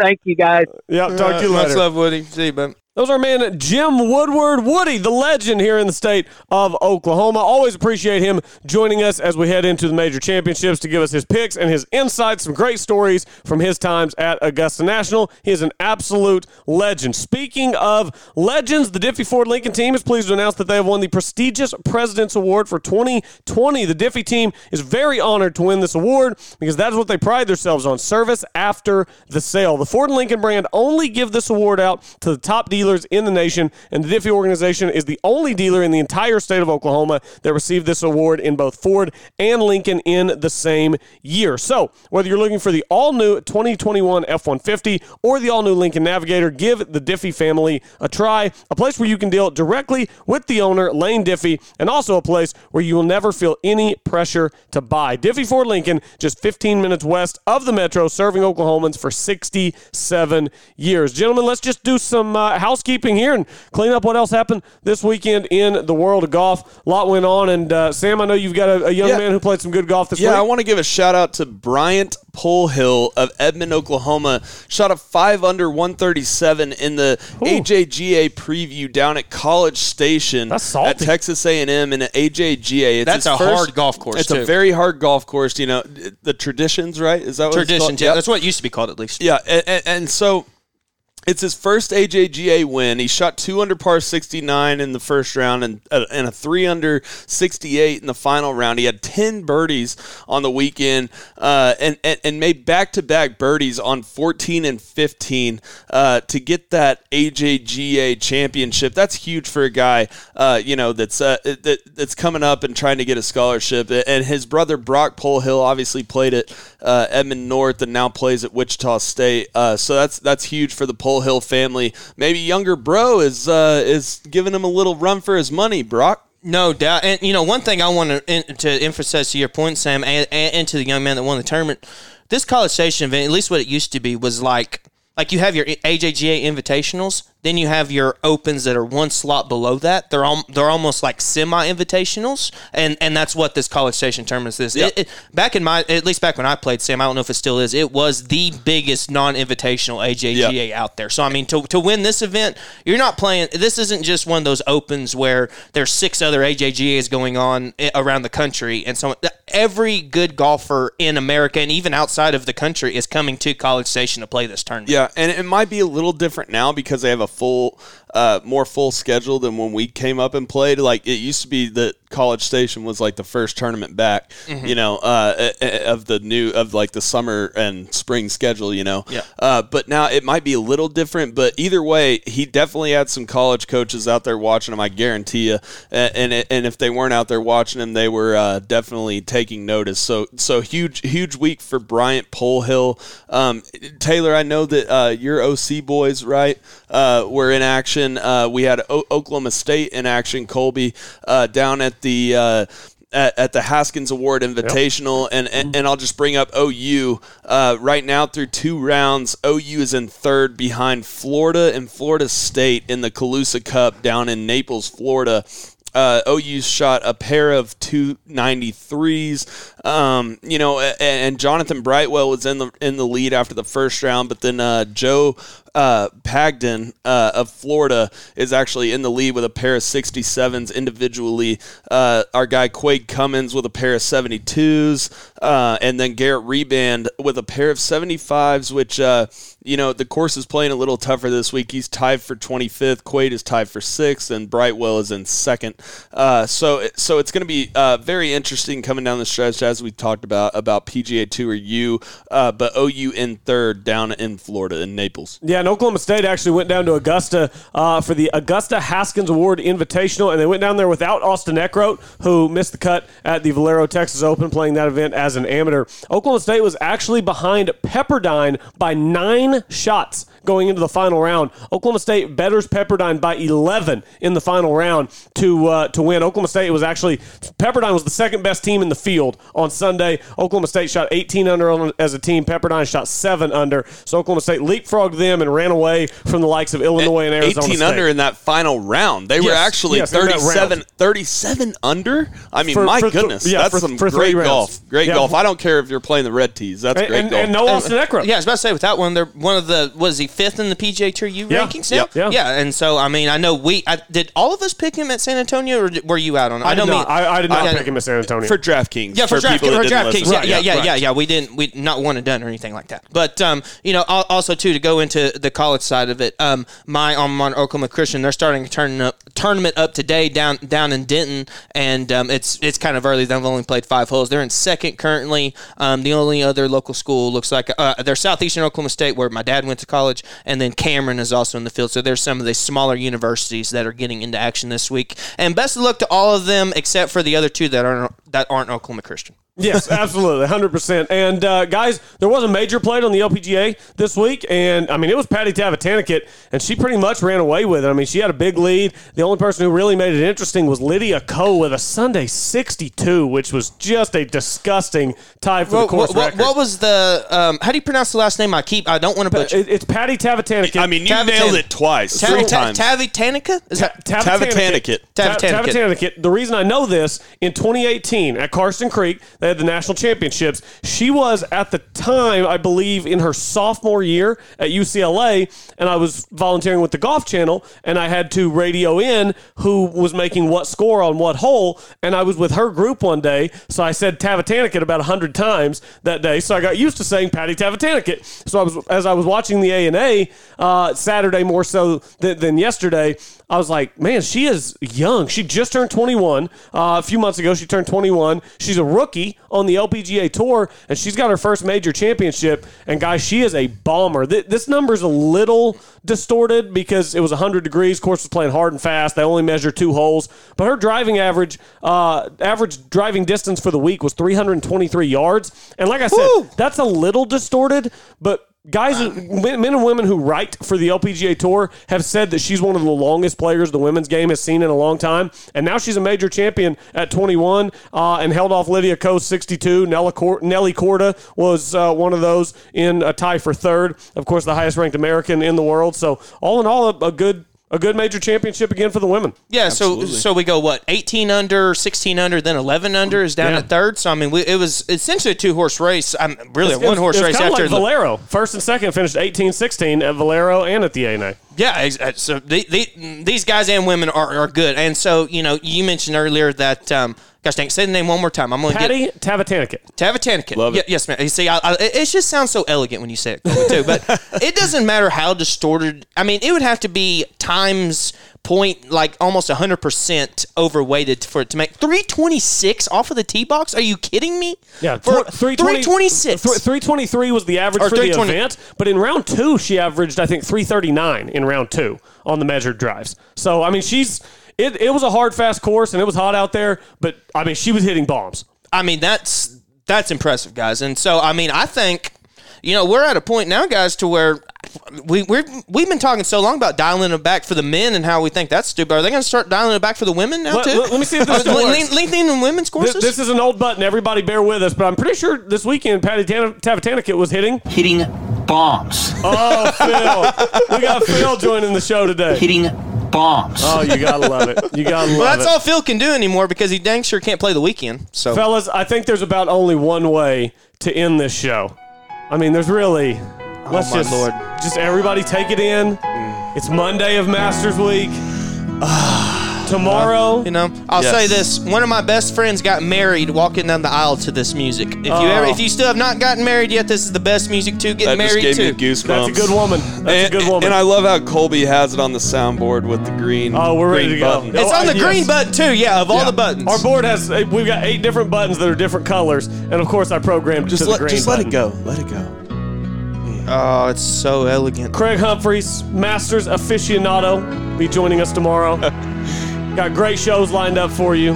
Thank you, guys. Yeah, talk to you Much later. love, Woody. See you, bud. Those are our man Jim Woodward, Woody, the legend here in the state of Oklahoma. Always appreciate him joining us as we head into the major championships to give us his picks and his insights, some great stories from his times at Augusta National. He is an absolute legend. Speaking of legends, the Diffee Ford Lincoln team is pleased to announce that they have won the prestigious President's Award for 2020. The Diffee team is very honored to win this award because that is what they pride themselves on service after the sale. The Ford Lincoln brand only give this award out to the top dealers in the nation, and the Diffee organization is the only dealer in the entire state of Oklahoma that received this award in both Ford and Lincoln in the same year. So, whether you're looking for the all new 2021 F 150 or the all new Lincoln Navigator, give the Diffee family a try. A place where you can deal directly with the owner, Lane Diffee, and also a place where you will never feel any pressure to buy. Diffee Ford Lincoln, just 15 minutes west of the metro, serving Oklahomans for 67 years. Gentlemen, let's just do some uh, housekeeping here and clean up what else happened this weekend in the world of golf. A lot went on, and uh, Sam, I know you've got a, a young Yeah. man who played some good golf this Yeah, I want to give a shout out to Bryant Polehill of Edmond, Oklahoma. Shot a five under 137 in the AJGA preview down at College Station at Texas A&M in an AJGA. It's That's a first- hard golf course, It's too. a very hard golf course. You know the traditions, right? Is that what it's yeah. Yep. That's what it used to be called, at least. Yeah, and, and, and so it's his first AJGA win. He shot two under par 69 in the first round and, uh, and a three under 68 in the final round. He had 10 birdies on the weekend uh, and, and, and made back to back birdies on 14 and 15 uh, to get that AJGA championship. That's huge for a guy, uh, you know, that's uh, that, that's coming up and trying to get a scholarship. And his brother Brock Polehill obviously played at uh, North and now plays at Wichita State. Uh, so that's that's huge for the Polehill family. Maybe younger bro is uh, is giving him a little run for his money, Brock. No doubt. And, you know, one thing I want to, to emphasize to your point, Sam, and, and, and to the young man that won the tournament, this College Station event, at least what it used to be, was like like you have your AJGA invitationals, then you have your opens that are one slot below that. They're all, they're almost like semi invitationals, and and that's what this College Station tournament is. It, it, back in my at least back when I played Sam, I don't know if it still is. It was the biggest non invitational AJGA out there. So I mean, to to win this event, you're not playing. This isn't just one of those opens where there's six other AJGAs going on eh, around the country, and so every good golfer in America and even outside of the country is coming to College Station to play this tournament. Yeah, and it might be a little different now because they have a full, uh, more full schedule than when we came up and played. Like it used to be that College Station was like the first tournament back, Mm-hmm. you know, uh, of the new of like the summer and spring schedule, you know. Yeah. Uh, but now it might be a little different. But either way, he definitely had some college coaches out there watching him. I guarantee you. And and, and if they weren't out there watching him, they were uh, definitely taking notice. So so huge huge week for Bryant Polehill. Um, Taylor, I know that uh, your OC boys, right, uh, were in action. Uh, we had o- Oklahoma State in action. Colby uh, down at the. Uh, at, at the Haskins Award Invitational, and, and and I'll just bring up OU uh, right now through two rounds. OU is in third behind Florida and Florida State in the Calusa Cup down in Naples, Florida. Uh, OU shot a pair of 293s. Um, you know, and, and Jonathan Brightwell was in the in the lead after the first round, but then uh, Joe uh, Pagdin uh, of Florida is actually in the lead with a pair of 67s individually. Uh, our guy Quade Cummins with a pair of 72s, uh, and then Garrett Reband with a pair of 75s, which, uh, you know, the course is playing a little tougher this week. He's tied for 25th. Quade is tied for sixth, and Brightwell is in second. Uh, so, so it's going to be very interesting coming down the stretch as we talked about about PGA Tour U, but OU in third down in Florida in Naples. Yeah, and Oklahoma State actually went down to Augusta uh, for the Augusta Haskins Award Invitational, and they went down there without Austin Eckroat, who missed the cut at the Valero Texas Open, playing that event as an amateur. Oklahoma State was actually behind Pepperdine by nine shots going into the final round. Oklahoma State betters Pepperdine by 11 in the final round to uh, to win. Oklahoma State was actually Pepperdine was the second best team in the field on Sunday. Oklahoma State shot 18 under on- as a team. Pepperdine shot seven under. So Oklahoma State leapfrogged them and and ran away from the likes of Illinois and, Arizona 18 State. under in that final round. They were actually yes, 37, 37 under. I mean, For- my for th- goodness, yeah, that's for- some for three great rounds. golf. Great Yeah. golf. I don't care if you're playing the red tees. That's and, great and, golf. and no Austin Eckler. Yeah, I was about to say with that one, they're one of the was he fifth in the PGA Tour U Yeah. rankings now? Yep. Yeah. yeah, and so I mean, I know we I, did all of us pick him at San Antonio, or did- were you out on it? I, did know not. me- I, I did not I- pick him at San Antonio. for DraftKings. Yeah, for, draft, people for DraftKings. listen. Yeah, yeah, yeah, right. yeah, yeah. We didn't, we not one and done or anything like that. But um, you know, also too to go into the college side of it. Um, my alma mater, Oklahoma Christian, they're starting a turn up, tournament up today down down in Denton, and um, it's it's kind of early. They've only played five holes. They're in second currently. Um, the only other local school looks like uh, they're Southeastern Oklahoma State, where my dad went to college, and then Cameron is also in the field. So there's some of the smaller universities that are getting into action this week. And best of luck to all of them, except for the other two that aren't that aren't Oklahoma Christian. Yes, absolutely, hundred percent. And uh, guys, there was a major plate on the LPGA this week, and I mean it was Patty Tavatanakit, and she pretty much ran away with it. I mean she had a big lead. The only person who really made it interesting was Lydia Ko with a Sunday sixty-two, which was just a disgusting tie for the What, course what, what, record. what was the? Um, how do you pronounce the last name? I keep. I don't want to butcher. It- it's Patty Tavatanakit. I mean, you Tav- nailed it twice, Tav- three Ta- times. Tavi Tanica? Is that Tavatanakit. Ta- Tavatanakit. Tavatanakit. The reason I know this in 2018 at Carson Creek, they the national championships. She was at the time, I believe, in her sophomore year at UCLA, and I was volunteering with the Golf Channel, and I had to radio in who was making what score on what hole, and I was with her group one day, so I said Tavatanakit about hundred times that day, so I got used to saying Patty Tavatanakit. So I was as I was watching the A and A uh, Saturday more so than yesterday. I was like, man, she is young. She just turned 21. Uh, a few months ago, she turned 21. She's a rookie on the LPGA Tour, and she's got her first major championship. And guys, she is a bomber. Th- this number's a little distorted because it was 100 degrees. Course was playing hard and fast. They only measure two holes, but her driving average, uh, average driving distance for the week was 323 yards. And like I said, that's a little distorted, but guys, men and women who write for the LPGA Tour have said that she's one of the longest players the women's game has seen in a long time. And now she's a major champion at 21 uh, and held off Lydia Ko 62. Nelly, Cor- Nelly Corda was uh, one of those in a tie for third. Of course, the highest ranked American in the world. So all in all, a, a good. A good major championship again for the women. Yeah, so so we go what eighteen under, sixteen under, then eleven under is down Yeah. at third. So I mean, we, it was essentially a two horse race. I'm really a one horse race kinda after like Valero. First and second finished 18 16 at Valero and at the ANA. Yeah, uh, so the, the, these guys and women are, are good. And so you know, you mentioned earlier that. Um, Gosh dang, say the name one more time. I'm going to get Patty Tavatanakit. Tavatanakit. Love it. Ye- yes, man. You see, I, I, it it just sounds so elegant when you say it Colby, too. But [laughs] it doesn't matter how distorted. I mean, it would have to be times point like almost 100% overweighted for it to make 326 off of the tee box. Are you kidding me? Yeah, for 320 326. 323 was the average Or for the event, but in round two, she averaged, I think, 339 in round two on the measured drives. So, I mean, she's. It, it was a hard, fast course, and it was hot out there, but, I mean, she was hitting bombs. I mean, that's that's impressive, guys. And so, I mean, I think you know we're at a point now, guys, to where we we're, we've been talking so long about dialing it back for the men and how we think that's stupid. Are they going to start dialing it back for the women now Let- too? let- let me see if this Are works. le- Lengthening the women's courses. This, this is an old button. Everybody bear with us, but I'm pretty sure this weekend Patty Tan- Tavatanakit was hitting. hitting bombs. Oh, Phil. we got Phil joining the show today. Hitting bombs. Oh, you got to love it. You got to love well, that's it. all Phil can do anymore because he dang sure can't play the weekend. So Fellas, I think there's about only one way to end this show. I mean, there's really. Oh, Let's Oh, my just, Lord. just everybody take it in. Mm. It's Monday of Masters Week. [sighs] Tomorrow, You know, I'll Yes. say this: one of my best friends got married walking down the aisle to this music. If you Oh. ever, if you still have not gotten married yet, this is the best music to get That married just to. gave me goosebumps. that's a good woman. That's and, a good woman. And I love how Colby has it on the soundboard with the green. Oh, we're ready green to go. It's Oh, on the yes. green button too. Yeah, of all Yeah. the buttons. Our board has we've got eight different buttons that are different colors, and of course I programmed Just to the let green just let it go. Let it go. Oh, it's so elegant. Craig Humphreys, Masters aficionado, be joining us tomorrow. [laughs] got great shows lined up for you.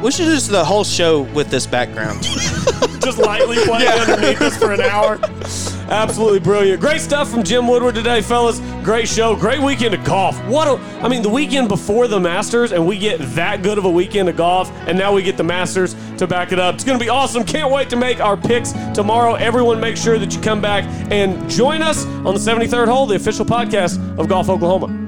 We should this the whole show with this background. [laughs] just lightly playing [laughs] underneath us for an hour. Absolutely brilliant. Great stuff from Jim Woodward today, fellas. Great show. Great weekend of golf. What a, I mean, the weekend before the Masters, and we get that good of a weekend of golf, and now we get the Masters. to back it up. It's going to be awesome. Can't wait to make our picks tomorrow. Everyone, make sure that you come back and join us on the 73rd hole, the official podcast of Golf Oklahoma.